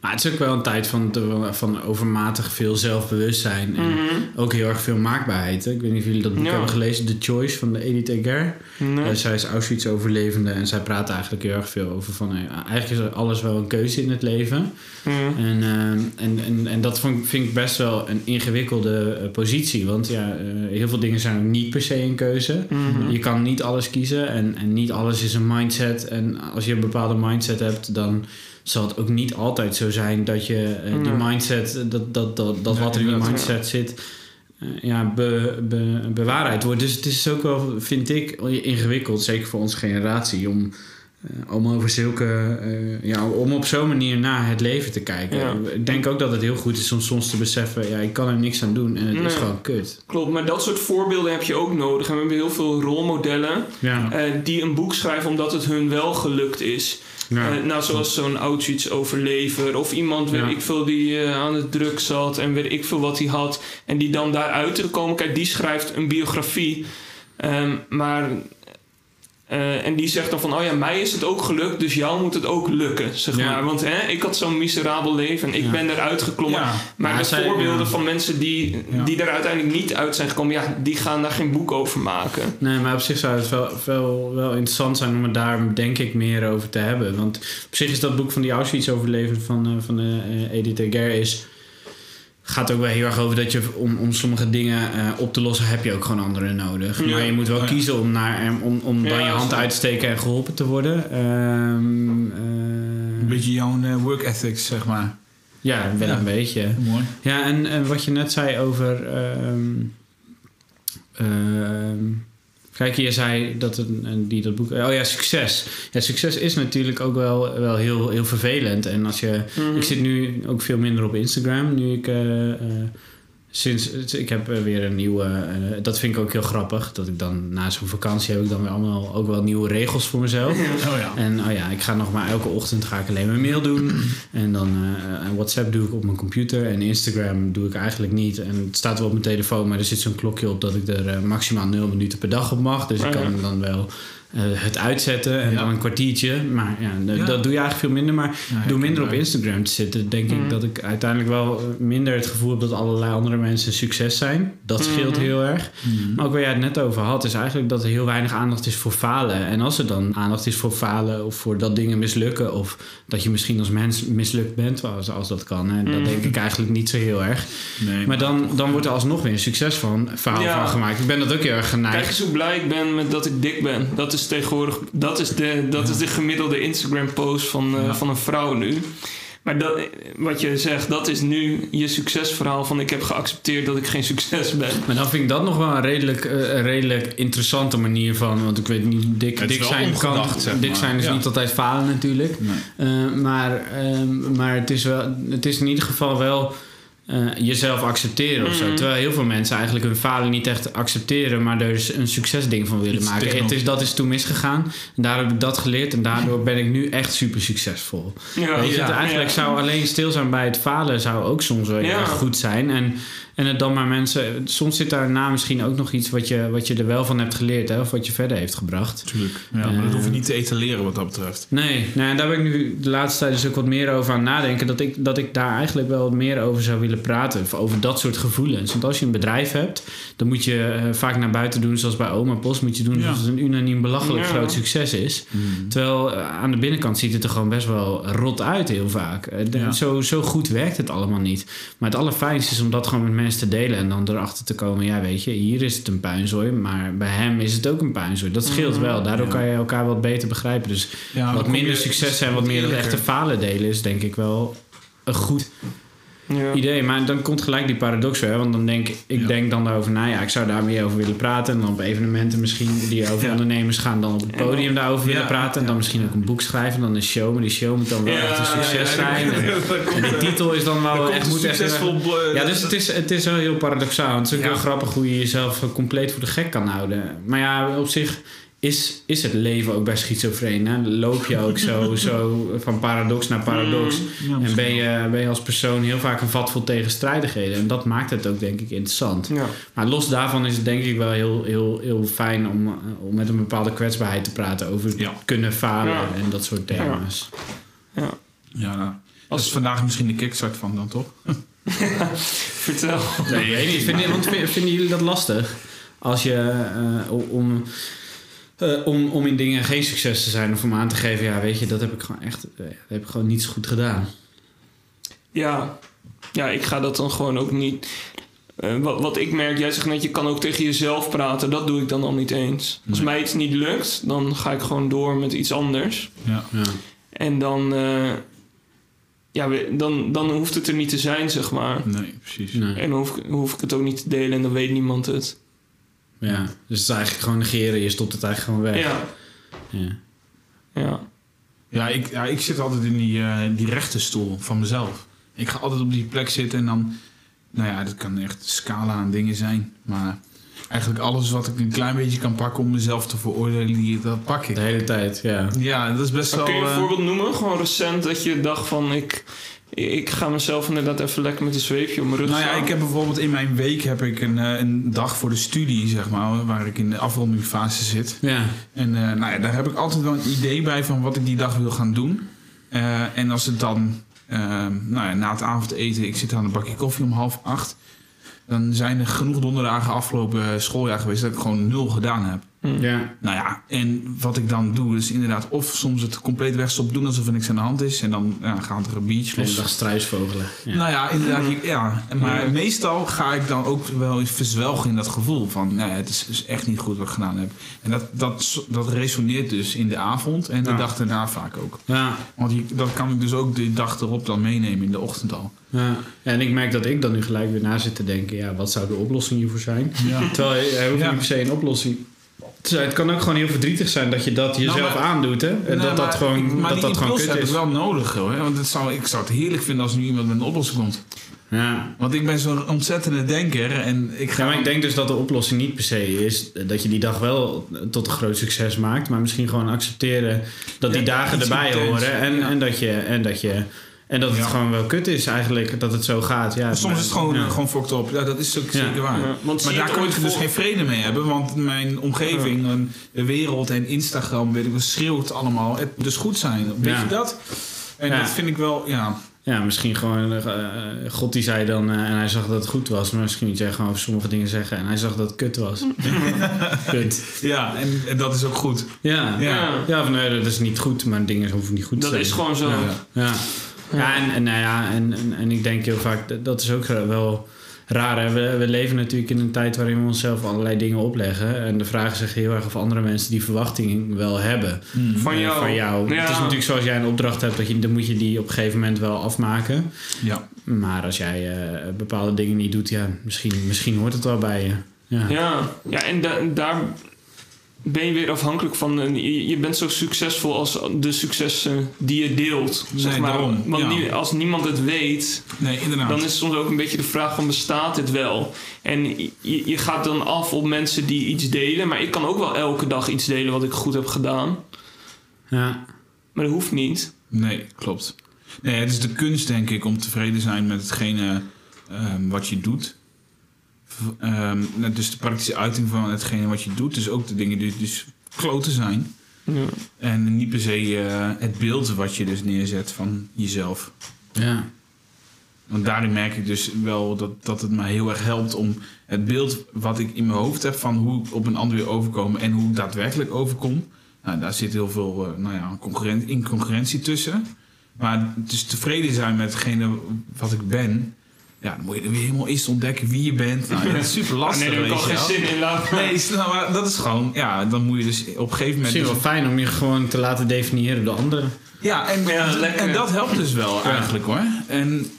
Maar het is ook wel een tijd van, van overmatig veel zelfbewustzijn. En mhm. ook heel erg veel maakbaarheid. Ik weet niet of jullie dat boek hebben gelezen, The Choice van de Edith Eger. Nee. Uh, zij is Auschwitz-overlevende en zij praat eigenlijk heel erg veel over van... Uh, eigenlijk is alles wel een keuze in het leven. Mhm. En, uh, en, en, en dat vind ik best wel een ingewikkelde positie. Want ja, heel veel dingen zijn ook niet per se een keuze. Mhm. Je kan niet alles kiezen en, en niet alles is een mindset. En als je een bepaalde mindset hebt, dan zal het ook niet altijd zo zijn dat je uh, die mindset, dat, dat, dat, dat wat er in die mindset zit, uh, ja, be, be, bewaarheid wordt. Dus het is ook wel, vind ik, ingewikkeld, zeker voor onze generatie, om, uh, om over zulke, ja, om op zo'n manier naar het leven te kijken. Ik denk ook dat het heel goed is om soms te beseffen, ja, ik kan er niks aan doen en het is gewoon kut. Klopt, maar dat soort voorbeelden heb je ook nodig. En we hebben heel veel rolmodellen die een boek schrijven omdat het hun wel gelukt is. Ja. Uh, nou, zoals zo'n Auschwitz-overlever. Of iemand, weet ik veel, die uh, aan het druk zat en weet ik veel wat hij had. En die dan daaruit te komen. Kijk, die schrijft een biografie. Um, maar uh, en die zegt dan van, oh ja, mij is het ook gelukt, dus jou moet het ook lukken, zeg maar. Want hè, ik had zo'n miserabel leven en ik ben eruit geklommen. Maar de voorbeelden van mensen die, die er uiteindelijk niet uit zijn gekomen, ja, die gaan daar geen boek over maken. Nee, maar op zich zou het wel, wel, wel interessant zijn om het daar denk ik meer over te hebben. Want op zich is dat boek van die Auschwitz-overlever van, uh, van uh, Edith Eger is gaat ook wel heel erg over dat je om, om sommige dingen uh, op te lossen heb je ook gewoon anderen nodig. Maar je moet wel kiezen om, naar, om, om dan je hand uit te steken en geholpen te worden. Um, uh, een beetje jouw uh, work ethics, zeg maar. Ja, wel een beetje. Mooi. Ja, en, en wat je net zei over. Um, Kijk, je zei dat een, die dat boek. Oh ja, succes. Ja, succes is natuurlijk ook wel, wel heel, heel vervelend. En als je. Mhm. Ik zit nu ook veel minder op Instagram. Nu ik. Uh, sinds ik heb eh, weer een nieuwe. eh, dat vind ik ook heel grappig. Dat ik dan na zo'n vakantie heb ik dan weer allemaal ook wel nieuwe regels voor mezelf. Oh ja. En oh ja, ik ga nog maar elke ochtend ga ik alleen mijn mail doen. En dan eh, en WhatsApp doe ik op mijn computer. En Instagram doe ik eigenlijk niet. En het staat wel op mijn telefoon, maar er zit zo'n klokje op dat ik er maximaal 0 minuten per dag op mag. Dus ik Oh ja. kan dan wel eh, het uitzetten en Ja. dan een kwartiertje. Maar ja, dat doe je eigenlijk veel minder. Maar Ja, door minder op. Instagram te zitten, denk Mm. ik dat ik uiteindelijk wel minder het gevoel heb dat allerlei andere mensen succes zijn. Dat scheelt Mhm. heel erg. Mhm. Maar ook waar jij het net over had, is eigenlijk dat er heel weinig aandacht is voor falen. En als er dan aandacht is voor falen of voor dat dingen mislukken, of dat je misschien als mens mislukt bent, als, als dat kan, hè, dat Mhm. denk ik eigenlijk niet zo heel erg. Nee, Maar dan, dan wordt er alsnog weer een succes van, verhaal Ja. van gemaakt. Ik ben dat ook heel erg Kijk geneigd. eens hoe blij ik ben met dat ik dik ben. Dat is tegenwoordig dat is de, dat is de gemiddelde Instagram-post van, eh, Ja. van een vrouw nu. Maar dat, wat je zegt, dat is nu je succesverhaal van ik heb geaccepteerd dat ik geen succes ben. Maar dan vind ik dat nog wel een redelijk, eh, een redelijk interessante manier van. Want ik weet niet, dik, Het is dik wel zijn kan. zeg dik zijn is Ja. niet altijd falen natuurlijk. Nee. Eh, maar ehm, maar het, is wel, het is in ieder geval wel eh, jezelf accepteren of zo. Mhm. Terwijl heel veel mensen eigenlijk hun falen niet echt accepteren, maar er is een succesding van willen Iets maken. Het is, dat is toen misgegaan. En daar heb ik dat geleerd en daardoor ben ik nu echt super succesvol. Ja, Weet je, ja, het eigenlijk ja. zou alleen stil zijn bij het falen zou ook soms wel heel Ja. erg goed zijn. En, en het dan maar mensen... Soms zit daarna misschien ook nog iets wat je, wat je er wel van hebt geleerd. Hè, of wat je verder heeft gebracht. Tuurlijk. Ja, maar dat hoef je niet te etaleren wat dat betreft. Nee, nou, en daar ben ik nu de laatste tijd dus ook wat meer over aan nadenken. Dat ik, dat ik daar eigenlijk wel meer over zou willen praten. Of over dat soort gevoelens. Want als je een bedrijf hebt, dan moet je eh, vaak naar buiten doen. Zoals bij Oma Post moet je doen Ja. alsof het een unaniem belachelijk Ja. groot succes is. Terwijl eh, aan de binnenkant ziet het er gewoon best wel rot uit heel vaak. Eh, de- zo, zo goed werkt het allemaal niet. Maar het allerfijnste is om dat gewoon met mensen te delen. En dan erachter te komen, ja weet je, hier is het een puinzooi. Maar bij hem is het ook een puinzooi. Dat scheelt Mhm. wel. Daardoor Ja. kan je elkaar wat beter begrijpen. Dus Ja, wat minder je- succes en wat meer dat eerlijker. echte falen delen is denk ik wel een goed Ja. idee. Maar dan komt gelijk die paradox weer. Want dan denk ik, ik Ja. denk dan over, nou ja, ik zou daar meer over willen praten. En dan op evenementen misschien die over Ja. ondernemers gaan, dan op het podium daarover willen praten. En dan misschien ook een boek schrijven. En dan een show. Maar die show moet dan wel Ja, echt een succes ja, ja, zijn. En, en die titel is dan wel echt, moet echt... succesvol. bo- Ja, dus het is, het is wel heel paradoxaal. Het is ook Ja. heel grappig hoe je jezelf compleet voor de gek kan houden. Maar ja, op zich is, is het leven ook bij schizofreen. Hè? Loop je ook zo, zo van paradox naar paradox. Ja, En ben je, ben je als persoon heel vaak een vat vol tegenstrijdigheden. En dat maakt het ook, denk ik, interessant. Ja. Maar los daarvan is het denk ik wel heel, heel, heel fijn om, om met een bepaalde kwetsbaarheid te praten over Ja. kunnen falen Ja. en dat soort thema's. ja. Ja, nou, dat Als- is vandaag misschien de kickstart van dan toch? Vertel. Nee, ik weet niet. Vinden, want vind- vinden jullie dat lastig? Als je eh, om, eh, om, om in dingen geen succes te zijn of om aan te geven, ja, weet je, dat heb ik gewoon echt, eh, dat heb ik gewoon niet zo goed gedaan. Ja. ja, ik ga dat dan gewoon ook niet. eh, wat, wat ik merk, jij zegt net, je kan ook tegen jezelf praten. Dat doe ik dan al niet eens. Als Nee. mij iets niet lukt, dan ga ik gewoon door met iets anders. Ja. Ja. En dan, eh, ja, dan, dan hoeft het er niet te zijn, zeg maar. Nee, precies. Nee. En dan hoef, ik- hoef ik het ook niet te delen en dan weet niemand het. Ja. Dus het is eigenlijk gewoon negeren. Je stopt het eigenlijk gewoon weg. Ja, Ja. ja. Ja, ik, ja, ik zit altijd in die, eh die rechte stoel van mezelf. Ik ga altijd op die plek zitten en dan... Nou ja, dat kan echt een scala aan dingen zijn. Maar eigenlijk alles wat ik een klein beetje kan pakken om mezelf te veroordelen, die- dat pak ik. De hele tijd, ja. Ja, dat is best Maar wel... kun je een eh, voorbeeld noemen? Gewoon recent dat je dacht van... Ik, ik ga mezelf inderdaad even lekker met een zweepje op mijn rug Nou ja, ik heb bijvoorbeeld in mijn week heb ik een, eh, een dag voor de studie, zeg maar, waar ik in de afrondingsfase zit. Ja, En eh, nou ja, daar heb ik altijd wel een idee bij van wat ik die dag wil gaan doen. Eh, en als het dan, eh, nou ja, na het avondeten, ik zit aan een bakje koffie om half acht. Dan zijn er genoeg donderdagen afgelopen schooljaar geweest dat ik gewoon nul gedaan heb. Ja. Nou ja, en wat ik dan doe is inderdaad of soms het compleet wegstop doen alsof er niks aan de hand is. En dan ja, gaat er een biertje Hele los. dag struisvogelen. Ja. Nou ja, inderdaad. Ja. Maar meestal ga ik dan ook wel eens verzwelgen in dat gevoel van... Nou ja, het is, is echt niet goed wat ik gedaan heb. En dat, dat, dat resoneert dus in de avond en de dag daarna vaak ook. ja. Want je, dat kan ik dus ook de dag erop dan meenemen in de ochtend al. Ja. en ik merk dat ik dan nu gelijk weer na zit te denken... ja, wat zou de oplossing hiervoor zijn? Ja. Terwijl je- er hoeft niet per se een oplossing. Het kan ook gewoon heel verdrietig zijn dat je dat jezelf Nou, maar- aandoet, hè? En Nou, dat dat gewoon, maar dat dat gewoon kut heb is. ik wel nodig hoor. Want het zou, ik zou het heerlijk vinden als nu iemand met een oplossing komt. Ja. Want ik ben zo'n ontzettende denker en ik ga... Ja, maar ik denk dus dat de oplossing niet per se is dat je die dag wel tot een groot succes maakt, maar misschien gewoon accepteren dat die dagen erbij horen en, en dat je en dat je en dat het Ja. gewoon wel kut is eigenlijk dat het zo gaat. Ja, Soms is het gewoon, ja. gewoon fucked up. Ja, dat is ook Ja. zeker waar. Ja, want zie maar je daar ooit ik dus geen vrede mee hebben. Want mijn omgeving, en de wereld en Instagram, weet ik wel, schreeuwt allemaal. Het dus goed zijn. Weet Ja. je dat? En Ja. dat vind ik wel, ja. Ja, misschien gewoon eh, God die zei dan eh, en hij zag dat het goed was, maar misschien niet jij gewoon over sommige dingen zeggen en hij zag dat het kut was. kut. Ja, en, en dat is ook goed. Ja. Ja. Ja. van nee, dat is niet goed, maar dingen hoeven niet goed te Dat zijn. is gewoon zo. Ja. Ja, ja en, en, nou ja, en, en, en ik denk heel vaak, dat, dat is ook wel raar. Hè? We, we leven natuurlijk in een tijd waarin we onszelf allerlei dingen opleggen. En de vraag is zich heel erg of andere mensen die verwachting wel hebben. Van eh, jou. Van jou. Ja. Het is natuurlijk zoals jij een opdracht hebt, dat je, dan moet je die op een gegeven moment wel afmaken. Ja. Maar als jij eh, bepaalde dingen niet doet, ja, misschien, misschien hoort het wel bij je. Ja. Ja, ja en da- daar ben je weer afhankelijk van. En Je, bent zo succesvol als de successen die je deelt. Zeg Nee, maar. daarom, Want ja. als niemand het weet, Nee, inderdaad. dan is soms ook een beetje de vraag van bestaat dit wel? En je, je gaat dan af op mensen die iets delen. Maar ik kan ook wel elke dag iets delen wat ik goed heb gedaan. Ja. Maar dat hoeft niet. Nee, klopt. Nee, het is de kunst, denk ik, om tevreden zijn met hetgene ehm, wat je doet. Ehm, nou, dus de praktische uiting van hetgene wat je doet. Dus ook de dingen die dus kloten zijn. Ja. En niet per se eh, het beeld wat je dus neerzet van jezelf. Ja. Want daarin merk ik dus wel dat, dat het mij heel erg helpt om het beeld wat ik in mijn hoofd heb van hoe ik op een ander weer overkom en hoe ik daadwerkelijk overkom. Nou, daar zit heel veel eh, nou ja, concurren- incongruentie tussen. Maar dus tevreden zijn met hetgene wat ik ben, ja, dan moet je er weer helemaal eerst ontdekken wie je bent. Nou, ja, dat is super Ah, lastig. nee, daar heb ik al geen zin in. Laat Nee, maar dat is gewoon, ja, dan moet je dus op een gegeven moment. Misschien dus- wel fijn om je gewoon te laten definiëren door anderen. ja, en, Ja, lekker. en dat helpt dus wel eigenlijk hoor. En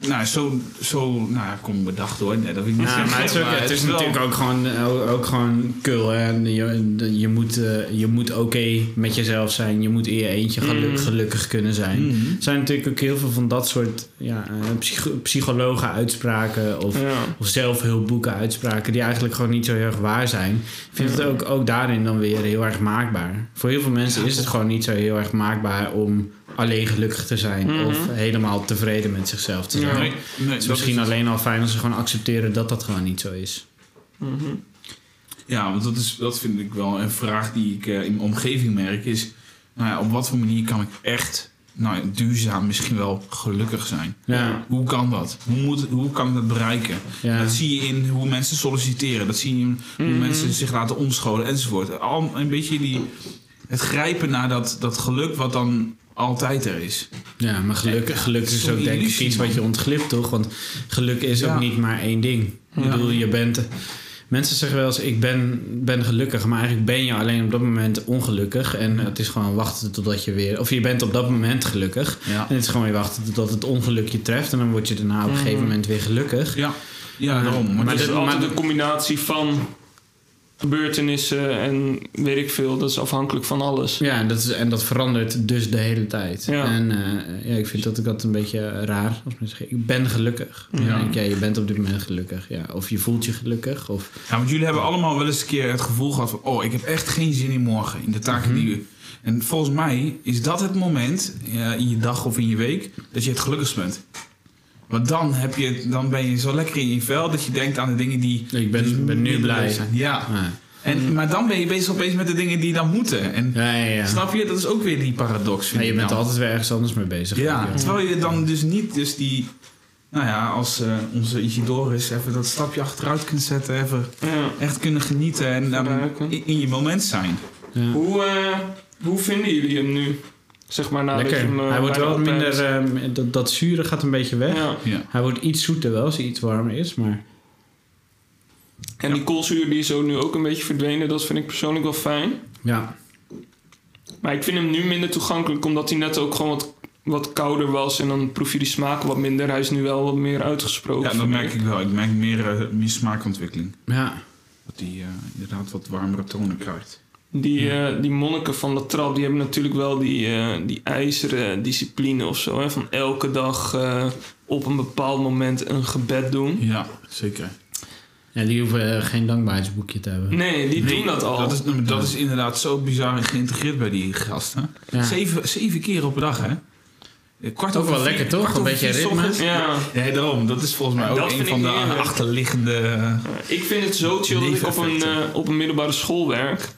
nou, zo, zo nou, kom ik bedacht hoor. Nee, dat wil ik niet Ja, zeggen. maar het is, ook, het is wel- natuurlijk ook gewoon, ook, ook gewoon kul. Hè? Je, je moet, eh, je moet oké met jezelf zijn. Je moet in je eentje geluk- Mm. gelukkig kunnen zijn. Mhm. Er zijn natuurlijk ook heel veel van dat soort ja, eh, psycho- psychologen uitspraken of, Ja. of zelfhulpboeken uitspraken die eigenlijk gewoon niet zo heel erg waar zijn. Ik vind Ja. het ook, ook daarin dan weer heel erg maakbaar. Voor heel veel mensen is het gewoon niet zo heel erg maakbaar om alleen gelukkig te zijn Mhm. of helemaal tevreden met zichzelf te zijn. Nee, nee, Het is dat misschien is- alleen al fijn als ze gewoon accepteren dat dat gewoon niet zo is. Mhm. Ja, want dat, is, dat vind ik wel een vraag die ik eh, in mijn omgeving merk. Is, nou ja, op wat voor manier kan ik echt nou, ja, duurzaam misschien wel gelukkig zijn? Ja, Hoe kan dat? Hoe, moet, hoe kan ik dat bereiken? ja. Dat zie je in hoe mensen solliciteren. Dat zie je in hoe Mhm. mensen zich laten omscholen enzovoort. Al een beetje die, het grijpen naar dat, dat geluk wat dan altijd er is. ja maar geluk, Ja, geluk het is ook denk ik iets wat je ontglipt, toch? Want geluk is Ja. ook niet maar één ding. Ik Ja. bedoel, je bent... Mensen zeggen wel eens, ik ben, ben gelukkig. Maar eigenlijk ben je alleen op dat moment ongelukkig. En het is gewoon wachten totdat je weer... Of je bent op dat moment gelukkig. Ja, En het is gewoon weer wachten totdat het ongeluk je treft. En dan word je daarna op een gegeven Mhm. moment weer gelukkig. ja, ja daarom. Maar, het is de- altijd maar- een combinatie van gebeurtenissen en weet ik veel. Dat is afhankelijk van alles. Ja, en dat, is, en dat verandert dus de hele tijd. Ja. En eh, ja, ik vind dat ik dat een beetje raar. Als mensen zeggen, ik ben gelukkig. Ja. Denk ik, ja, je bent op dit moment gelukkig. Ja, of je voelt je gelukkig. Of, Ja, want jullie hebben allemaal wel eens een keer het gevoel gehad van... oh, ik heb echt geen zin in morgen, in de taken Mhm. die u... En volgens mij is dat het moment ja, in je dag of in je week... dat je het gelukkigst bent. Want dan, heb je, dan ben je zo lekker in je vel dat je denkt aan de dingen die... ik ben, dus ben nu blij. zijn. Ja. Ja. En, maar dan ben je bezig opeens met de dingen die dan moeten. En Ja, ja, ja. snap je? Dat is ook weer die paradox, je bent dan. altijd weer ergens anders mee bezig. Ja, terwijl je dan dus niet dus die... Nou ja, als eh, onze Isidorus even dat stapje achteruit kunt zetten... even Ja. echt kunnen genieten en in, in je moment zijn. Ja. Hoe, eh, hoe vinden jullie hem nu? Zeg maar nadat je Lekker. hem eh, Hij wordt wel minder... hebt. eh, dat, dat zure gaat een beetje weg. Ja. Ja. Hij wordt iets zoeter wel als hij iets warmer is. Maar En die koolzuur die is zo nu ook een beetje verdwenen. Dat vind ik persoonlijk wel fijn. ja, Maar ik vind hem nu minder toegankelijk. Omdat hij net ook gewoon wat, wat kouder was. En dan proef je die smaak wat minder. Hij is nu wel wat meer uitgesproken. Ja, dat merk ik wel. Ik merk meer, eh, meer smaakontwikkeling. ja. Dat hij eh, inderdaad wat warmere tonen krijgt. Die, eh, die monniken van La Trappe, die hebben natuurlijk wel die, eh, die ijzeren discipline of zo. Hè? Van elke dag eh, op een bepaald moment een gebed doen. Ja, zeker. Ja, die hoeven geen dankbaarheidsboekje te hebben. Nee, die Nee, doen dat al. Dat is, dat is inderdaad zo bizar geïntegreerd bij die gasten. Ja. Zeven, zeven keer op een dag, hè? Kwart Ook over wel vier- lekker, toch? Een beetje ritme. Ja. Nee, daarom. Dat is volgens mij ook dat een van de achterliggende... Ik vind het zo chill dat ik op een, op een middelbare school werk.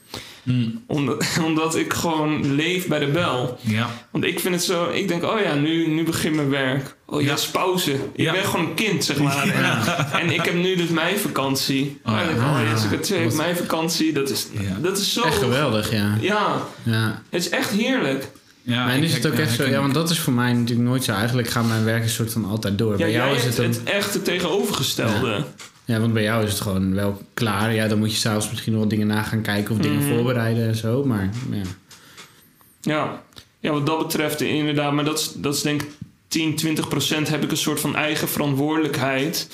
Mm, Omdat, omdat ik gewoon leef bij de bel. ja. Want ik vind het zo... Ik denk, oh ja, nu, nu begint mijn werk. Oh ja, pauze. Ik Ja. ben gewoon een kind, zeg maar. En, en ik heb nu dus mijn vakantie. Oh Oh, ja. oh, ik het twee heb, Wat- mijn vakantie. Dat is, Ja. dat is zo... Echt geweldig, ja. Ja, ja. het is echt heerlijk. ja en is het ook echt zo? Ja, want dat is voor mij natuurlijk nooit zo. Eigenlijk gaat mijn werk een soort van altijd door. Ja, bij jou jij is het een... het echt het tegenovergestelde. Ja, want bij jou is het gewoon wel klaar. Ja, dan moet je s'avonds misschien nog wat dingen na gaan kijken of dingen Mhm. voorbereiden en zo. Maar ja. Ja. ja, wat dat betreft inderdaad. Maar dat is, dat is denk ik 10, 20 procent heb ik een soort van eigen verantwoordelijkheid.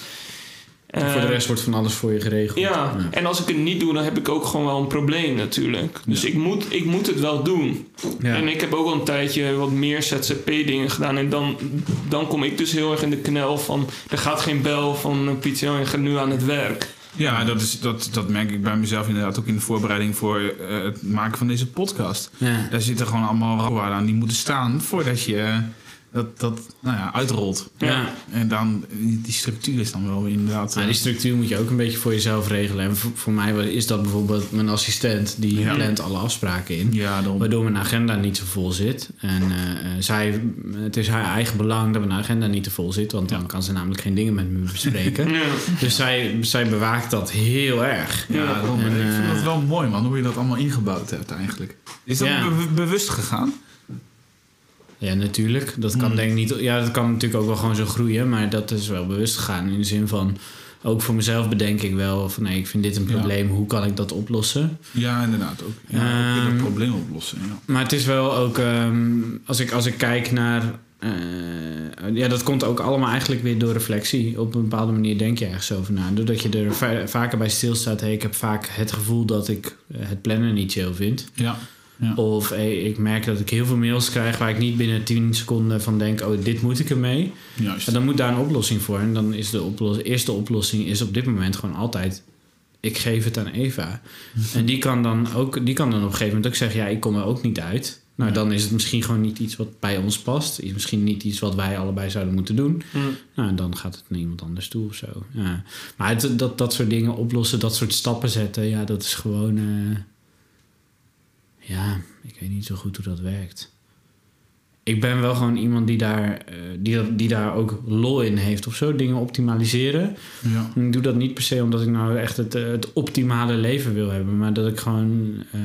En voor de Eh, rest wordt van alles voor je geregeld. Ja, en als ik het niet doe, dan heb ik ook gewoon wel een probleem natuurlijk. Dus Ja. ik, moet, ik moet het wel doen. Ja. En ik heb ook al een tijdje wat meer ZZP-dingen gedaan. En dan, dan kom ik dus heel erg in de knel van... er gaat geen bel van Pizza en je gaat nu aan het werk. Ja, dat, is, dat, dat merk ik bij mezelf inderdaad ook in de voorbereiding voor eh, het maken van deze podcast. Ja. Daar zitten gewoon allemaal randwaarden aan die moeten staan voordat je eh, dat, dat nou ja, uitrolt. Ja. En dan, die structuur is dan wel inderdaad... Eh, die structuur moet je ook een beetje voor jezelf regelen. En voor, voor mij is dat bijvoorbeeld mijn assistent. Die Ja. plant alle afspraken in. ja, daarom. Waardoor mijn agenda niet zo vol zit. En eh, eh, zij, het is haar eigen belang dat mijn agenda niet te vol zit. Want dan kan ze namelijk geen dingen met me bespreken. Ja. dus zij, zij bewaakt dat heel erg. Ja. En, ik vind eh, dat wel mooi, man, hoe je dat allemaal ingebouwd hebt eigenlijk. Is dat Ja. be- bewust gegaan? Ja, natuurlijk. Dat kan Hmm. denk ik niet. Ja, dat kan natuurlijk ook wel gewoon zo groeien. Maar dat is wel bewust gegaan. In de zin van. Ook voor mezelf bedenk ik wel van nee, ik vind dit een Ja. probleem. Hoe kan ik dat oplossen? Ja, inderdaad ook. Ja, ook Ehm, het probleem oplossen. Ja. Maar het is wel ook, ehm, als, ik, als ik kijk naar. eh, ja, dat komt ook allemaal eigenlijk weer door reflectie. Op een bepaalde manier denk je ergens over na. Doordat je er va- vaker bij stilstaat. Hey, ik heb vaak het gevoel dat ik eh, het plannen niet chill vind. Ja. Ja. Of hey, ik merk dat ik heel veel mails krijg waar ik niet binnen 10 seconden van denk: oh, dit moet ik ermee. Juist. Ja, dan moet daar een oplossing voor. En dan is de oplos- eerste oplossing is op dit moment gewoon altijd. Ik geef het aan Eva. En die kan dan ook, die kan dan op een gegeven moment ook zeggen: Ja, ik kom er ook niet uit. Nou, Ja. dan is het misschien gewoon niet iets wat bij ons past. Is misschien niet iets wat wij allebei zouden moeten doen. Hm. Nou, en dan gaat het naar iemand anders toe of zo. Ja. Maar het, dat, dat soort dingen oplossen, dat soort stappen zetten, ja, dat is gewoon. eh, ja, ik weet niet zo goed hoe dat werkt. Ik ben wel gewoon iemand die daar, eh, die, die daar ook lol in heeft of zo. Dingen optimaliseren. Ja. Ik doe dat niet per se omdat ik nou echt het, eh, het optimale leven wil hebben. Maar dat ik gewoon eh,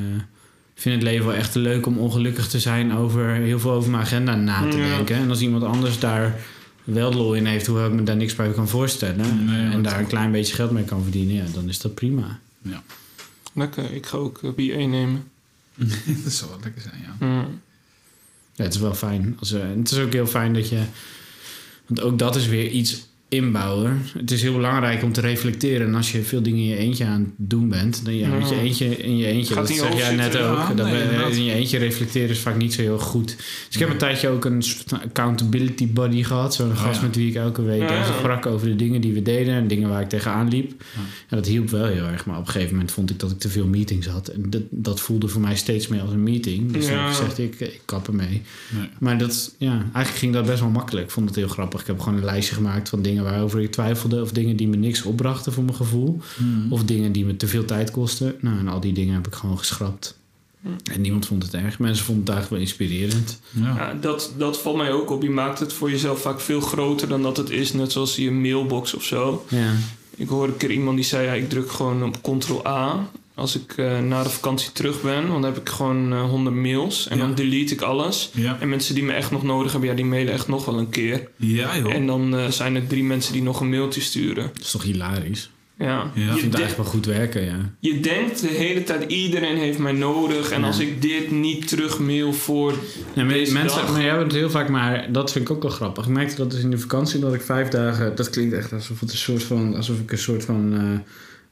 vind het leven wel echt leuk om ongelukkig te zijn over heel veel over mijn agenda na te Ja. denken. En als iemand anders daar wel lol in heeft, hoewel ik me daar niks bij kan voorstellen. Nee, en daar een klein beetje geld mee kan verdienen, ja, dan is dat prima. ja. Lekker, ik ga ook uh, BA nemen. dat zou wel lekker zijn, ja. Hm. Ja, het is wel fijn. Als, eh, en het is ook heel fijn dat je. Want ook dat is weer iets inbouwen. Het is heel belangrijk om te reflecteren. En als je veel dingen in je eentje aan het doen bent, dan ja, met je eentje in je eentje. Gaat dat zeg jij net ook. dat Nee, we- inderdaad. in je eentje reflecteren is vaak niet zo heel goed. Dus ik heb een tijdje ook een accountability buddy gehad. Zo'n gast ja. met wie ik elke week Ja, sprak over de dingen die we deden en dingen waar ik tegenaan liep. En dat hielp wel heel erg. Maar op een gegeven moment vond ik dat ik te veel meetings had. En dat, dat voelde voor mij steeds meer als een meeting. Dus toen gezegd ik, ik kap ermee. Nee. Maar dat, ja, eigenlijk ging dat best wel makkelijk. Ik vond het heel grappig. Ik heb gewoon een lijstje gemaakt van dingen waarover ik twijfelde. Of dingen die me niks opbrachten voor mijn gevoel. Hmm. Of dingen die me te veel tijd kosten. Nou, en al die dingen heb ik gewoon geschrapt. En niemand vond het erg. Mensen vonden het eigenlijk wel inspirerend. Ja. Ja, dat, dat valt mij ook op. Je maakt het voor jezelf vaak veel groter dan dat het is. Net zoals je mailbox of zo. Ja, Ik hoorde een keer iemand die zei... Ja, ik druk gewoon op Ctrl-A als ik eh, na de vakantie terug ben. Want dan heb ik gewoon eh 100 mails. En Ja. dan delete ik alles. Ja. En mensen die me echt nog nodig hebben... Ja, die mailen echt nog wel een keer. Ja, joh. En dan eh, zijn er drie mensen die nog een mailtje sturen. dat is toch hilarisch. Ja. Ja. Ik Je, vind het de- eigenlijk wel goed werken, ja. je denkt de hele tijd... Iedereen heeft mij nodig. En Ja. als ik dit niet terugmail voor... Nee, maar Deze mensen, dag. maar jij hebt het heel vaak, maar dat vind ik ook wel grappig. Ik merkte dat dus in de vakantie dat ik vijf dagen, dat klinkt echt alsof het een soort van, alsof ik een soort van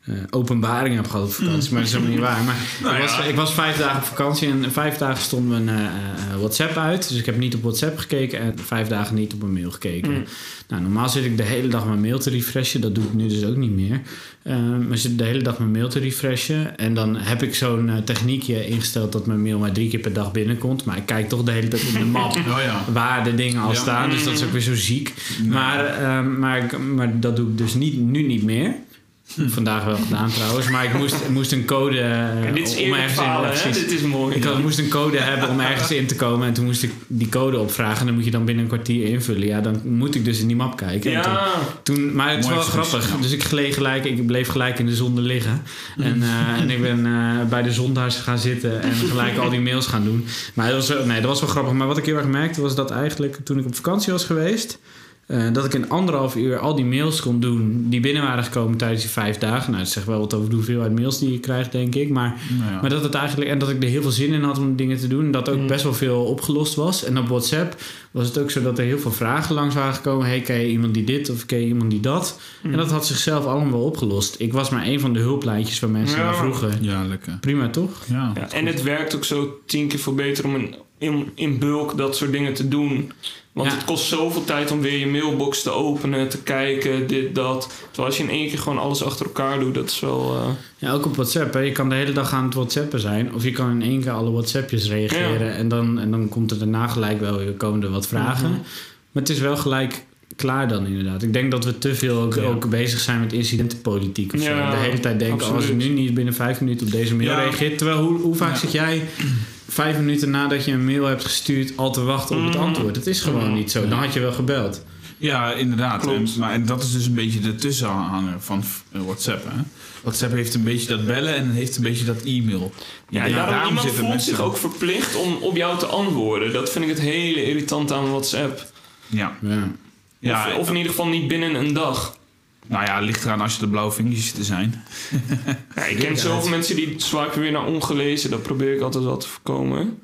eh, openbaring heb gehad op vakantie. Maar dat is helemaal niet waar. Maar Nou ik, ja. was, ik was vijf dagen op vakantie en vijf dagen stond mijn eh, eh, WhatsApp uit. Dus ik heb niet op WhatsApp gekeken en vijf dagen niet op mijn mail gekeken. Mm. Nou, normaal zit ik de hele dag mijn mail te refreshen. Dat doe ik nu dus ook niet meer. Eh, maar zit de hele dag mijn mail te refreshen. En dan heb ik zo'n techniekje ingesteld dat mijn mail maar drie keer per dag binnenkomt. Maar ik kijk toch de hele tijd in de map Oh ja. waar de dingen al Ja. staan. Dus dat is ook weer zo ziek. Maar, eh, maar, maar dat doe ik dus niet, nu niet meer. Vandaag wel gedaan trouwens. Maar ik moest, moest een code... eh, En dit is om ergens in- falen. Dit is mooi. Ik had, moest een code hebben om ergens in te komen. En toen moest ik die code opvragen. En dan moet je dan binnen een kwartier invullen. Ja, dan moet ik dus in die map kijken. Toen, Ja, toen, maar het is wel grappig. ja. Dus ik gleed gelijk, ik bleef gelijk in de zonde liggen. En, eh, en ik ben eh, bij de zondaars gaan zitten en gelijk al die mails gaan doen. Maar dat was, nee, dat was wel grappig. Maar wat ik heel erg merkte was dat eigenlijk toen ik op vakantie was geweest... eh, dat ik in anderhalf uur al die mails kon doen die binnen waren gekomen tijdens die vijf dagen. Nou, dat zegt wel wat over de hoeveelheid mails die je krijgt, denk ik. Maar Nou ja. maar dat het eigenlijk, en dat ik er heel veel zin in had om dingen te doen. En dat ook Mm. best wel veel opgelost was. En op WhatsApp was het ook zo dat er heel veel vragen langs waren gekomen. Hey, ken je iemand die dit of ken je iemand die dat? Mm. En dat had zichzelf allemaal opgelost. Ik was maar een van de hulplijntjes waar mensen Ja. naar vroegen. Ja, lekker. Prima toch? Ja. Ja, en het werkt ook zo tien keer veel beter om in, in, in bulk dat soort dingen te doen. Want Ja. het kost zoveel tijd om weer je mailbox te openen, te kijken, dit, dat. Terwijl als je in één keer gewoon alles achter elkaar doet, dat is wel... eh, Ja, ook op WhatsApp. Hè. Je kan de hele dag aan het WhatsAppen zijn. Of je kan in één keer alle WhatsAppjes reageren. En, dan, en dan komt er daarna gelijk wel weer komen er wat vragen. Mhm. Maar het is wel gelijk klaar dan inderdaad. Ik denk dat we te veel ook, Ja. ook bezig zijn met incidentenpolitiek. Of zo. De hele tijd denken, absoluut. als je nu niet binnen vijf minuten op deze mail reageert. Terwijl hoe, hoe vaak zit jij vijf minuten nadat je een mail hebt gestuurd al te wachten op het Mhm. antwoord? Het is gewoon niet zo. Dan had je wel gebeld. Ja, inderdaad. En, maar en dat is dus een beetje de tussenhanger van eh, WhatsApp. Hè? WhatsApp heeft een beetje dat bellen en heeft een beetje dat e-mail. Ja, Ja, daarom, daarom iemand voelt mensen- zich ook verplicht om op jou te antwoorden. Dat vind ik het hele irritant aan WhatsApp. Ja. Ja. Of in ieder geval niet binnen een dag. Nou ja, ligt eraan als je de blauwe vingertjes te zijn. Ja, ik ken zoveel mensen die swipen weer naar ongelezen. Dat probeer ik altijd wel te voorkomen.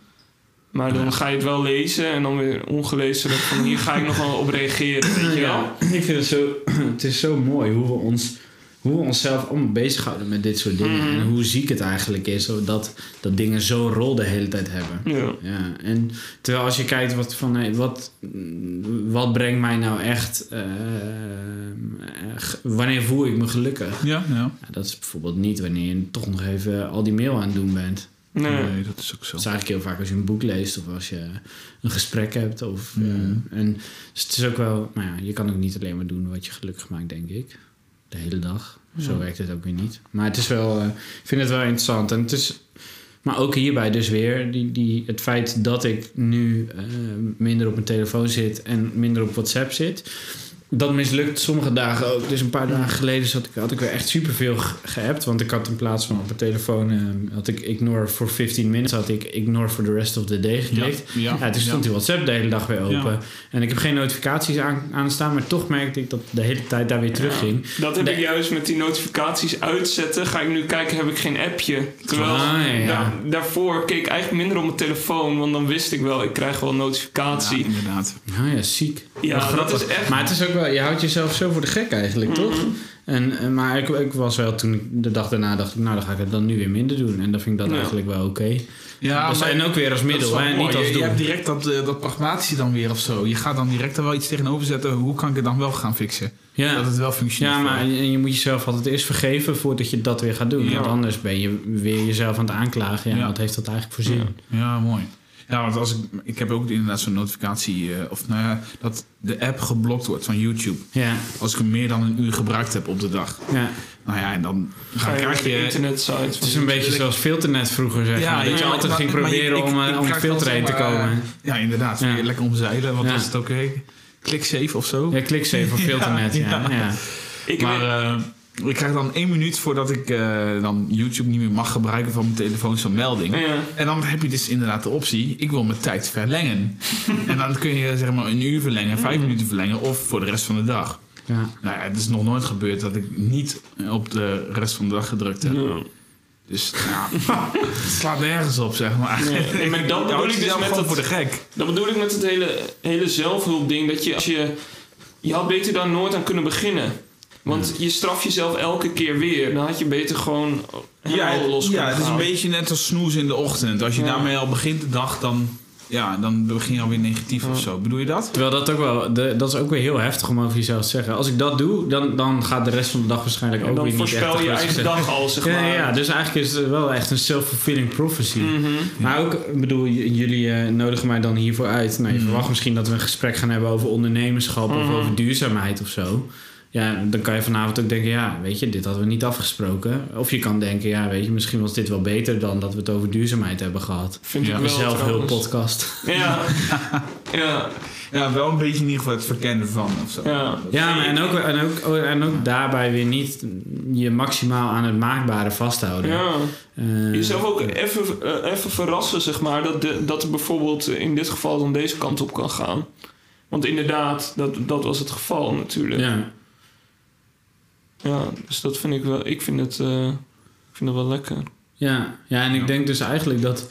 Maar dan ga je het wel lezen en dan weer ongelezen. Van hier ga ik nog wel op reageren, weet je wel? Ja, ik vind het zo, het is zo mooi hoe we ons, hoe we onszelf allemaal bezighouden met dit soort dingen. Mhm. En hoe ziek het eigenlijk is dat, dat dingen zo'n rol de hele tijd hebben. Ja. Ja, en terwijl als je kijkt wat van hey, wat, wat brengt mij nou echt, eh, eh, wanneer voel ik me gelukkig? Ja, ja. Ja, dat is bijvoorbeeld niet wanneer je toch nog even al die mail aan het doen bent. Nee. Nee, dat is ook zo. Dat is eigenlijk heel vaak als je een boek leest of als je een gesprek hebt. Of, Mhm. eh, en dus het is ook wel, nou ja, je kan ook niet alleen maar doen wat je gelukkig maakt, denk ik. De hele dag. Zo Ja. werkt het ook weer niet. Maar het is wel, eh, ik vind het wel interessant. En het is, maar ook hierbij dus weer, die, die, het feit dat ik nu eh, minder op mijn telefoon zit en minder op WhatsApp zit. Dat mislukt sommige dagen ook. Dus een paar dagen geleden zat ik, had ik weer echt superveel ge- geappt. Want ik had in plaats van op mijn telefoon... eh, had ik ignore for 15 minutes... had ik ignore for the rest of the day geklikt. Ja, Ja, toen stond die WhatsApp de hele dag weer open. Ja. En ik heb geen notificaties aan, aanstaan... maar toch merkte ik dat de hele tijd daar weer terugging. Dat heb ik juist met die notificaties uitzetten. Ga ik nu kijken, heb ik geen appje. Terwijl Ah, daar- daarvoor keek ik eigenlijk minder op mijn telefoon. Want dan wist ik wel, ik krijg wel een Ja, notificatie. inderdaad. Nou ja, ziek. Ja, dat is echt... Maar het is ook wel... Je houdt jezelf zo voor de gek eigenlijk, toch? Mhm. En, en, maar ik, ik was wel toen ik de dag daarna dacht ik... nou, dan ga ik het dan nu weer minder doen. En dan vind ik dat Ja. eigenlijk wel oké. Ja, Dus- en ook weer als middel, hè? Niet als je, je doel. hebt direct dat, eh, dat pragmatische dan weer of zo. Je gaat dan direct er wel iets tegenover zetten. Hoe kan ik het dan wel gaan fixen? Ja. Dat het wel functioneert. Ja, maar je. en je moet jezelf altijd eerst vergeven voordat je dat weer gaat doen. Ja. Want anders ben je weer jezelf aan het aanklagen. Ja, Ja. wat heeft dat eigenlijk voor zin? Ja, mooi. Ja, want als ik, ik heb ook inderdaad zo'n notificatie, eh, of nou ja, dat de app geblokt wordt van YouTube. Ja, Als ik hem meer dan een uur gebruikt heb op de dag. ja. Nou ja, en dan Ga naar krijg je... Het is een beetje zoals filternet vroeger, zeg Ja, maar. Dat je altijd maar- ging maar proberen ik- om, eh, ik om een krijg filter heen te komen. Ja, inderdaad. Ja. Weer lekker omzeilen. Wat Ja. was het ook weer? Klik save of zo. Ja, klik even op filternet, ja. Ja, ja. ja. Ik maar weet- eh, ik krijg dan één minuut voordat ik eh, dan YouTube niet meer mag gebruiken van mijn telefoon zo'n melding. ja. En dan heb je dus inderdaad de optie, ik wil mijn tijd verlengen. en dan kun je zeg maar een uur verlengen, vijf minuten verlengen of voor de rest van de dag. Ja. Nou ja, het is nog nooit gebeurd dat ik niet op de rest van de dag gedrukt heb. Dus ja, het slaat nergens op, zeg maar. Nee, maar dat bedoel ik dus met dat- voor de gek. Dat bedoel ik met het hele, hele zelfhulpding. Dat je als je... Je had beter daar nooit aan kunnen beginnen. Want je straf jezelf elke keer weer. Dan had je beter gewoon Ja, los ja, het is een beetje net als snoezen in de ochtend. Als je Ja. daarmee al begint de dag, dan, ja, dan begin je alweer negatief of zo. Bedoel je dat? Terwijl dat ook wel, de, dat is ook weer heel heftig om over jezelf te zeggen. Als ik dat doe, dan, dan gaat de rest van de dag waarschijnlijk ook dan weer niet echt voorspel je eigen dag al, zeg Ja, maar. ja, ja, dus eigenlijk is het wel echt een self-fulfilling prophecy. Mhm. Maar ook, ik bedoel, jullie eh, nodigen mij dan hiervoor uit. Nou, je Mhm. verwacht misschien dat we een gesprek gaan hebben over ondernemerschap of Mhm. over duurzaamheid of zo. Ja, dan kan je vanavond ook denken, ja, weet je, dit hadden we niet afgesproken. Of je kan denken, ja, weet je, misschien was dit wel beter dan dat we het over duurzaamheid hebben gehad. Vind Ja. ik Een wel zelfhulppodcast. Ja. ja. Ja, wel een beetje in ieder geval het verkennen van of zo. Ja. Ja, maar en ook, en, ook, oh, en ook daarbij weer niet je maximaal aan het maakbare vasthouden. Ja. Eh, Jezelf ook even, eh, even verrassen, zeg maar. Dat, de, dat er bijvoorbeeld in dit geval dan deze kant op kan gaan. Want inderdaad, dat, dat was het geval natuurlijk. Ja. Ja, dus dat vind ik wel... Ik vind het, eh, ik vind het wel lekker. ja, ja, en ik Ja. denk dus eigenlijk dat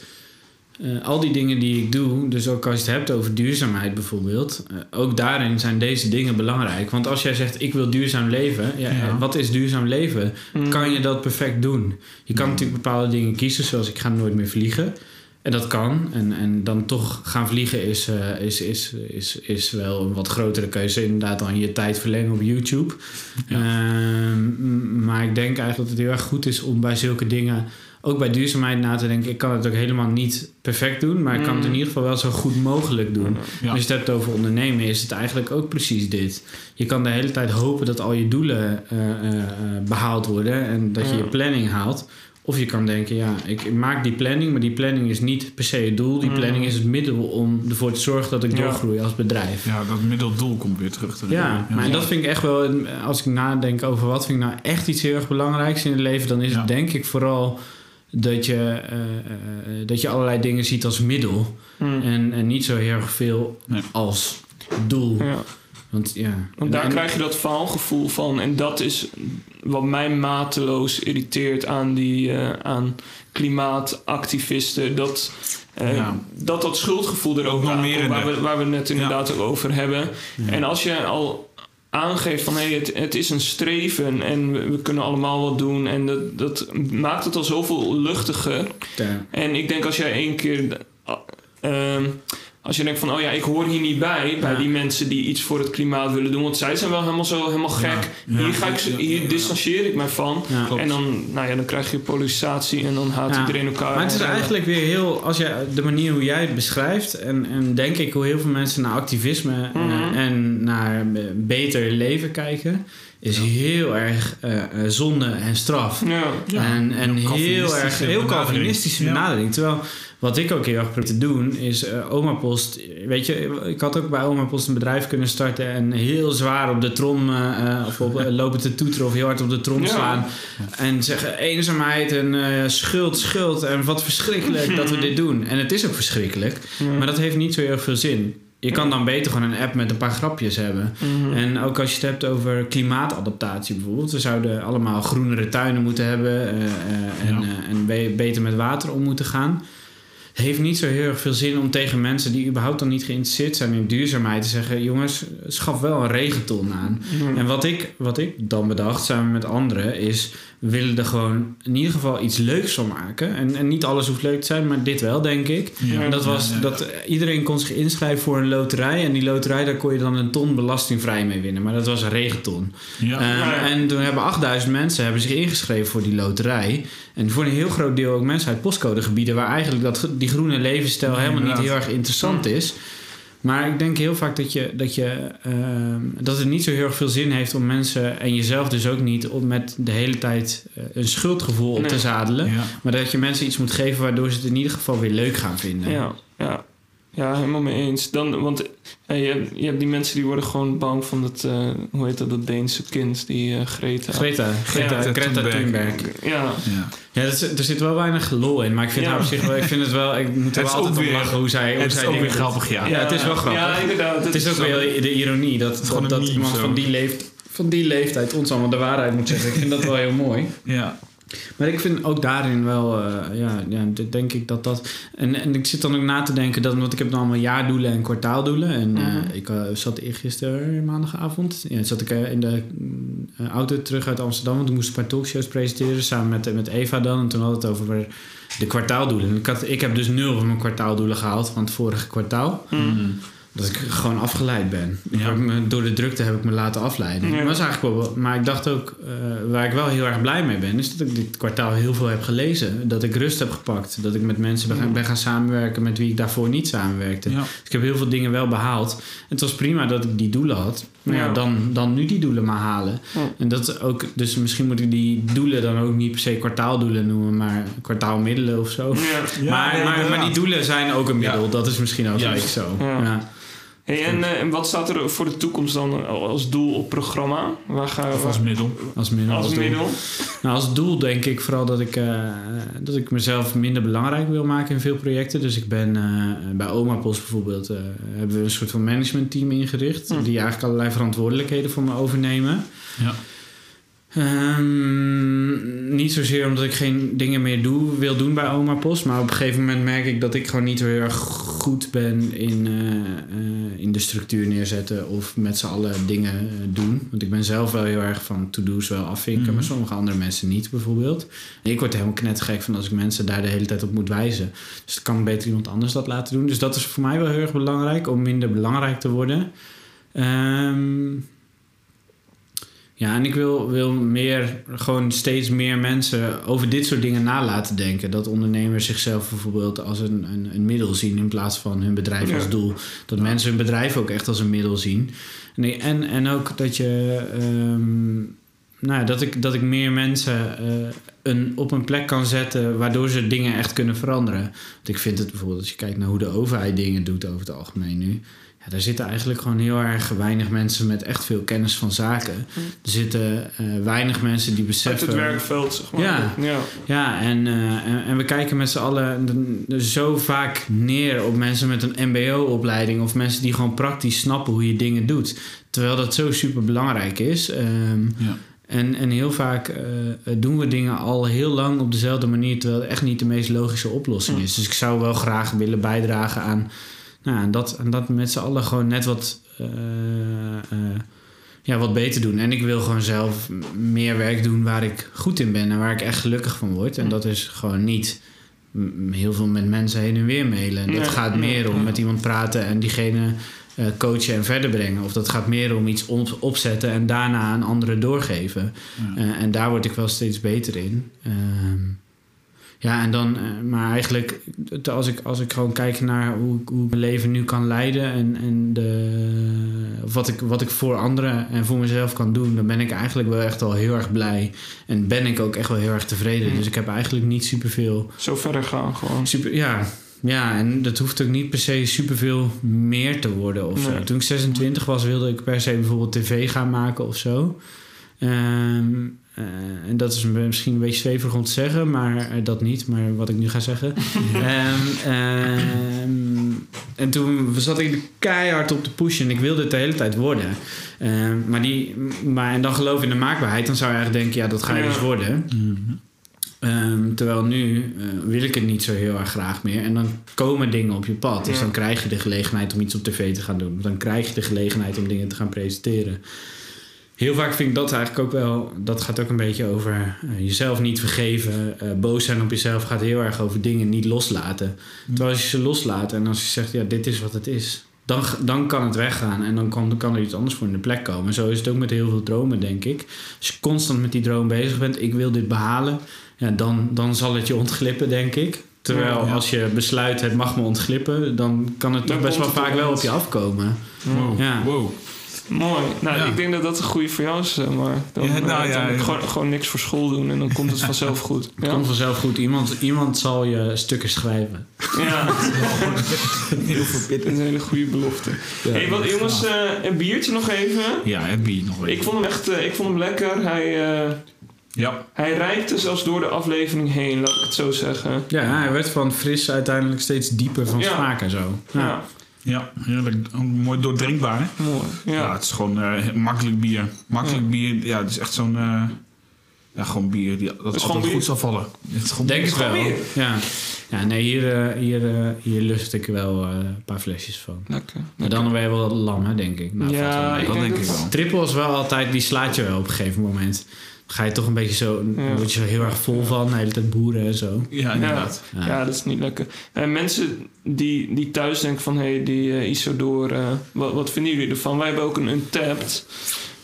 eh, al die dingen die ik doe, dus ook als je het hebt over duurzaamheid bijvoorbeeld, eh, ook daarin zijn deze dingen belangrijk. Want als jij zegt, ik wil duurzaam leven, ja, Ja. wat is duurzaam leven? Mm. Kan je dat perfect doen? Je kan Mm. natuurlijk bepaalde dingen kiezen, zoals ik ga nooit meer vliegen. En dat kan. En, en dan toch gaan vliegen is, eh, is, is, is, is wel een wat grotere keuze. Inderdaad, dan je tijd verlengen op YouTube. Ja. Ehm, maar ik denk eigenlijk dat het heel erg goed is om bij zulke dingen, ook bij duurzaamheid, na te denken. Ik kan het ook helemaal niet perfect doen, maar ik kan het in Mm. ieder geval wel zo goed mogelijk doen. Ja. Als je het hebt over ondernemen, is het eigenlijk ook precies dit. Je kan de hele tijd hopen dat al je doelen eh, eh, eh, behaald worden en dat je je planning haalt. Of je kan denken, ja, ik maak die planning, maar die planning is niet per se het doel. Die Mm. planning is het middel om ervoor te zorgen dat ik Ja. doorgroei als bedrijf. Ja, dat middeldoel komt weer terug te Ja, maar dat vind ik echt wel, als ik nadenk over wat vind ik nou echt iets heel erg belangrijks in het leven, dan is Ja. het denk ik vooral dat je, eh, eh, dat je allerlei dingen ziet als middel Mm. en, en niet zo heel erg veel Nee. als doel. Ja. Want ja. Want daar En- krijg je dat faalgevoel van. En dat is wat mij mateloos irriteert aan, die, eh, aan klimaatactivisten. Dat, eh, Ja. dat dat schuldgevoel er ook Nog meer waar, we, waar we het net inderdaad ook over hebben. Ja. En als je al aangeeft van hé, het, het is een streven en we, we kunnen allemaal wat doen. En dat, dat maakt het al zoveel luchtiger. Ja. En ik denk als jij één keer. eh, ehm, als je denkt van, oh ja, ik hoor hier niet bij, bij Ja. die mensen die iets voor het klimaat willen doen. Want zij zijn wel helemaal zo helemaal gek. Ja. Hier, ga ik, Ja. hier distancieer ik mij van. En dan, nou ja, dan krijg je polarisatie en dan haat Ja. iedereen elkaar. Maar het is En, eigenlijk weer heel, als je de manier hoe jij het beschrijft, en, en denk ik hoe heel veel mensen naar activisme eh, Mhm. en naar eh, beter leven kijken, is heel erg eh, eh, zonde en straf. Ja. Ja. en en Heel heel erg Calvinistische heel benadering. Calvinistische Ja. benadering. Terwijl wat ik ook heel erg probeer te doen is eh Oma Post. Weet je, ik had ook bij Oma Post een bedrijf kunnen starten en heel zwaar op de trom eh, of op, lopen te toeteren of heel hard op de trom Ja. slaan. En zeggen eenzaamheid en schuld, schuld en wat verschrikkelijk dat we dit doen. En het is ook verschrikkelijk, Ja. maar dat heeft niet zo heel veel zin. Je kan dan beter gewoon een app met een paar grapjes hebben. Mhm. En ook als je het hebt over klimaatadaptatie bijvoorbeeld. We zouden allemaal groenere tuinen moeten hebben en, Ja. en be- beter met water om moeten gaan. Heeft niet zo heel erg veel zin om tegen mensen die überhaupt dan niet geïnteresseerd zijn in duurzaamheid te zeggen: jongens, schaf wel een regenton aan. En wat ik, wat ik dan bedacht samen met anderen is: we willen er gewoon in ieder geval iets leuks van maken. En, en niet alles hoeft leuk te zijn, maar dit wel, denk ik. Ja. En dat was Ja, ja. dat iedereen kon zich inschrijven voor een loterij. En die loterij, daar kon je dan een ton belastingvrij mee winnen. Maar dat was een regenton. Eh, ja. En toen hebben 8000 mensen hebben zich ingeschreven voor die loterij. En voor een heel groot deel ook mensen uit postcodegebieden... waar eigenlijk dat, die groene levensstijl helemaal niet heel erg interessant is. Maar ik denk heel vaak dat, je, dat, je, ehm, dat het niet zo heel erg veel zin heeft om mensen... en jezelf dus ook niet... om met de hele tijd eh, een schuldgevoel op Nee. te zadelen. Ja. Maar dat je mensen iets moet geven waardoor ze het in ieder geval weer leuk gaan vinden. Ja, ja. Ja, helemaal mee eens. Dan, want eh, je, hebt, je hebt die mensen die worden gewoon bang van dat, eh, hoe heet dat, dat Deense kind, die eh, Greta. Greta, Greta, Ja, Greta Thunberg. Thunberg. Ja, Ja. Ja, er zit, er zit wel weinig lol in, maar ik vind Ja. haar op zich wel, ik vind het wel, ik moet er Het wel altijd om weer- lachen hoe zij, hoe Het is zij ook weer grappig, ja. Ja, het is wel grappig. Ja, inderdaad. Het is ook weer de ironie dat, dat, iemand zo. van die, leeft, van die leeftijd ons allemaal de waarheid moet zeggen. Ik vind dat wel heel mooi. Ja. Maar ik vind ook daarin wel, eh, ja, ja, denk ik dat dat... En, en ik zit dan ook na te denken, dat, want ik heb dan allemaal jaardoelen en kwartaaldoelen. En eh, ik eh, zat eergisteren, maandagavond, ja, zat ik in de mm, auto terug uit Amsterdam. Want toen moest een paar talkshows presenteren samen met, met Eva dan. En toen hadden we het over de kwartaaldoelen. En ik, had, ik heb dus nul van mijn kwartaaldoelen gehaald van het vorige kwartaal. Mm. Dat ik gewoon afgeleid ben. Ja. me, door de drukte heb ik me laten afleiden. Ja. Was eigenlijk wel, maar ik dacht ook, eh, waar ik wel heel erg blij mee ben, is dat ik dit kwartaal heel veel heb gelezen. Dat ik rust heb gepakt. Dat ik met mensen ben, gaan- ben gaan samenwerken met wie ik daarvoor niet samenwerkte. Ja. Dus ik heb heel veel dingen wel behaald. En het was prima dat ik die doelen had. Maar ja, Ja. dan, dan nu die doelen maar halen. Ja. En dat is ook, dus misschien moet ik die doelen dan ook niet per se kwartaaldoelen noemen, maar kwartaalmiddelen of zo. Ja. Ja, maar, maar, maar die doelen zijn ook een middel. Ja. Dat is misschien ook zoiets zo. Ja. Ja. Hey, en, eh, en wat staat er voor de toekomst dan als doel op programma? Waar ga Of als middel. Als middel. als als doel. middel? Nou, als doel denk ik vooral dat ik, eh, dat ik mezelf minder belangrijk wil maken in veel projecten. Dus ik ben eh, bij Oma Post bijvoorbeeld, eh, hebben we een soort van managementteam ingericht. Hm. Die eigenlijk allerlei verantwoordelijkheden voor me overnemen. Ja. Ehm, niet zozeer omdat ik geen dingen meer doe, wil doen bij Oma Post. Maar op een gegeven moment merk ik dat ik gewoon niet zo heel erg goed ben in, eh, eh, in de structuur neerzetten of met z'n allen dingen eh, doen. Want ik ben zelf wel heel erg van to-do's wel afvinken, Mhm. maar sommige andere mensen niet bijvoorbeeld. Ik word er helemaal knettergek van als ik mensen daar de hele tijd op moet wijzen. Dus dan kan beter iemand anders dat laten doen. Dus dat is voor mij wel heel erg belangrijk, om minder belangrijk te worden. Ehm ja, en ik wil, wil meer, gewoon steeds meer mensen over dit soort dingen na laten denken. Dat ondernemers zichzelf bijvoorbeeld als een, een, een middel zien in plaats van hun bedrijf Ja. als doel. Dat mensen hun bedrijf ook echt als een middel zien. Nee, en, en ook dat je. ehm, nou, dat ik, dat ik meer mensen eh, een, op een plek kan zetten waardoor ze dingen echt kunnen veranderen. Want ik vind het bijvoorbeeld, als je kijkt naar hoe de overheid dingen doet over het algemeen nu. Ja, daar zitten eigenlijk gewoon heel erg weinig mensen met echt veel kennis van zaken. Er zitten eh, weinig mensen die Uit beseffen. het werkveld, zeg maar. Ja. ja. Ja, en, eh, en, en we kijken met z'n allen zo vaak neer op mensen met een MBO-opleiding of mensen die gewoon praktisch snappen hoe je dingen doet. Terwijl dat zo super belangrijk is. Ehm, Ja. en, en heel vaak eh, doen we dingen al heel lang op dezelfde manier, terwijl het echt niet de meest logische oplossing is. Dus ik zou wel graag willen bijdragen aan, nou, aan, dat, aan dat met z'n allen gewoon net wat. eh, eh, ja, wat beter doen. En ik wil gewoon zelf meer werk doen waar ik goed in ben en waar ik echt gelukkig van word. En dat is gewoon niet heel veel met mensen heen en weer mailen. Dat gaat meer om met iemand praten en diegene eh, coachen en verder brengen. Of dat gaat meer om iets op- opzetten en daarna aan anderen doorgeven. Ja. En daar word ik wel steeds beter in. Ehm, ja, en dan, eh, maar eigenlijk, als ik, als ik gewoon kijk naar hoe, ik- hoe ik mijn leven nu kan leiden en, en de, wat, ik, wat ik voor anderen en voor mezelf kan doen, dan ben ik eigenlijk wel echt al heel erg blij. En ben ik ook echt wel heel erg tevreden. Mm. Dus ik heb eigenlijk niet superveel. Zo verder gaan gewoon. Super, ja, ja, en dat hoeft ook niet per se superveel meer te worden of. Nee. Toen ik 26 was, wilde ik per se bijvoorbeeld tv gaan maken of zo. Ehm, eh, en dat is misschien een beetje zweverig om te zeggen, maar eh, dat niet, maar wat ik nu ga zeggen. Ehm, ehm, en toen zat ik keihard op te pushen en ik wilde het de hele tijd worden. Maar, die, maar en dan geloof in de maakbaarheid, dan zou je eigenlijk denken, ja, dat ga je Ja. dus worden. Mhm. Terwijl nu eh, wil ik het niet zo heel erg graag meer. En dan komen dingen op je pad. Dus dan krijg je de gelegenheid om iets op tv te gaan doen. Dan krijg je de gelegenheid om dingen te gaan presenteren. Heel vaak vind ik dat eigenlijk ook wel... Dat gaat ook een beetje over eh, jezelf niet vergeven. Eh, boos zijn op jezelf gaat heel erg over dingen niet loslaten. Terwijl als je ze loslaat en als je zegt... Ja, dit is wat het is. Dan, dan kan het weggaan en dan kan, kan er iets anders voor in de plek komen. En zo is het ook met heel veel dromen, denk ik. Als je constant met die droom bezig bent... Ik wil dit behalen ja, dan, dan zal het je ontglippen, denk ik. Terwijl als je besluit het mag me ontglippen, dan kan het toch best wel vaak wel op je afkomen. Wow. Ja. wow. Mooi. Nou, Ja. ik denk dat dat een goede voor jou is, zeg maar. Dan, Ja, nou eh, ja, dan ja. Gewoon, gewoon niks voor school doen en dan komt het vanzelf goed. Het komt vanzelf goed. Iemand, iemand zal je stukken schrijven. ja. Heel Dat is een hele goede belofte. hey, wat, jongens, eh, een biertje nog even. Ja, het bier nog even. Ik vond hem echt eh, ik vond hem lekker. Hij, eh, Ja. hij reikte zelfs door de aflevering heen, laat ik het zo zeggen. Ja, hij werd van fris uiteindelijk steeds dieper van Ja. smaak en zo. Ja, Ja. Heerlijk. Ook Mooi doordrinkbaar. hè? mooi. Ja. Ja. het is gewoon eh, makkelijk bier. Makkelijk bier, ja, het is echt zo'n... eh, Ja, gewoon bier die, dat is altijd gewoon bier. goed zal vallen. Het is gewoon Denk bier. het wel. weer. Ja. ja, nee, hier, eh, hier, eh, hier lust ik wel eh, een paar flesjes van. Lekker. Maar dan je wel lam, hè, denk ik. Nou, ja, ik dat denk ik dat- wel. Triple is wel altijd, die slaat je wel op een gegeven moment. Ga je toch een beetje zo, Ja. word je zo heel erg vol van, de hele tijd boeren en zo. Ja, inderdaad. Ja. Ja, dat is niet lekker. En mensen die, die thuis denken van... hé, hey, die eh, Isodor, eh, wat, wat vinden jullie ervan? Wij hebben ook een Untapped.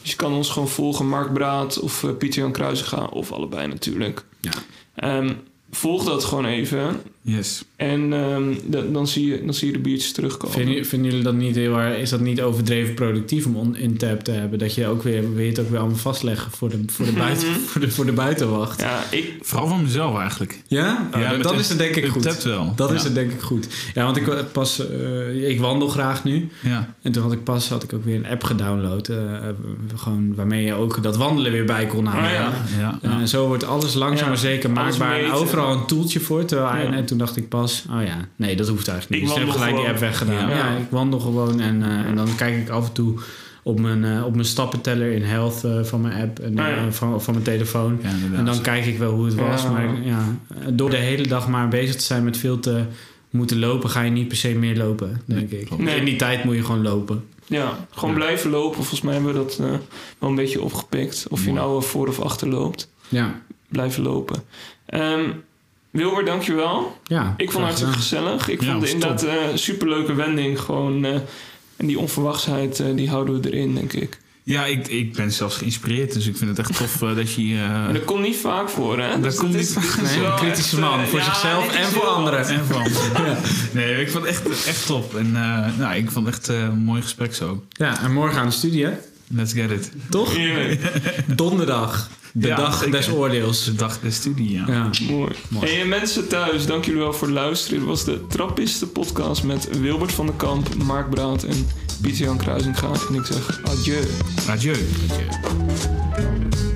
Dus je kan ons gewoon volgen. Mark Braat of eh, Pieter Jan Kruisinga. Of allebei natuurlijk. Ja. Ehm, volg dat gewoon even. Yes. En ehm, da- dan, zie je, dan zie je de biertjes terugkomen. Vinden, vinden jullie dat niet heel erg, is dat niet overdreven productief om on- in tap te hebben? Dat je ook weer, wil je het ook weer allemaal vastleggen voor de, voor de, buiten, Mhm. voor de, voor de buitenwacht? Ja, ik... Vooral van mezelf eigenlijk. Ja? Oh, Ja, dat is het denk ik goed. wel. Dat ja. is het denk ik goed. Ja, want ik eh, pas, eh, ik wandel graag nu. Ja. En toen had ik pas had ik ook weer een app gedownload. eh, gewoon waarmee je ook dat wandelen weer bij kon halen. Ah, ja. Ja. En ja. zo wordt alles langzaam Ja, maar zeker maakbaar. En meten. Overal een toeltje voor. Terwijl, Ja. en, en toen dacht ik pas, oh ja, nee, dat hoeft eigenlijk niet. Ik Dus ik heb gelijk die app weggedaan. Ja. Ja, ik wandel gewoon. En, eh, en dan kijk ik af en toe op mijn, eh, op mijn stappenteller in Health eh, van mijn app. En Ah, ja. van, van mijn telefoon. En dan kijk ik wel hoe het was. Ja. Maar ja, door de hele dag maar bezig te zijn met veel te moeten lopen, ga je niet per se meer lopen, denk ik. Nee. In die tijd moet je gewoon lopen. Ja, gewoon Ja. blijven lopen. Volgens mij hebben we dat eh, wel een beetje opgepikt. Of je nou voor of achter loopt. Ja, Blijven lopen. Ehm Wilbert, dankjewel. ja Ik vond het hartstikke gezellig. Ik Ja, vond het inderdaad een superleuke wending. Gewoon, eh, en die onverwachtheid, eh, die houden we erin, denk ik. Ja, ik, ik ben zelfs geïnspireerd. Dus ik vind het echt tof eh, dat je hier... eh, En dat komt niet vaak voor, hè? Dat komt is- niet vaak Nee, wel een kritische echt, man. Voor ja, zichzelf en voor anderen. En van. Nee, ik vond het echt, echt top. En eh, nou, ik vond het echt een mooi gesprek zo. Ja, en morgen aan de studie, hè? Let's get it. Toch? Heerlijk. Donderdag. De Ja, dag zeker. des oordeels. De dag de studie, ja. Ja. Mooi. Mooi. En mensen thuis, dank jullie wel voor het luisteren. Dit was de Trappisten podcast met Wilbert van den Kamp, Mark Braat en Pieter Jan Kruisinga. En ik zeg adieu. Adieu. Adieu.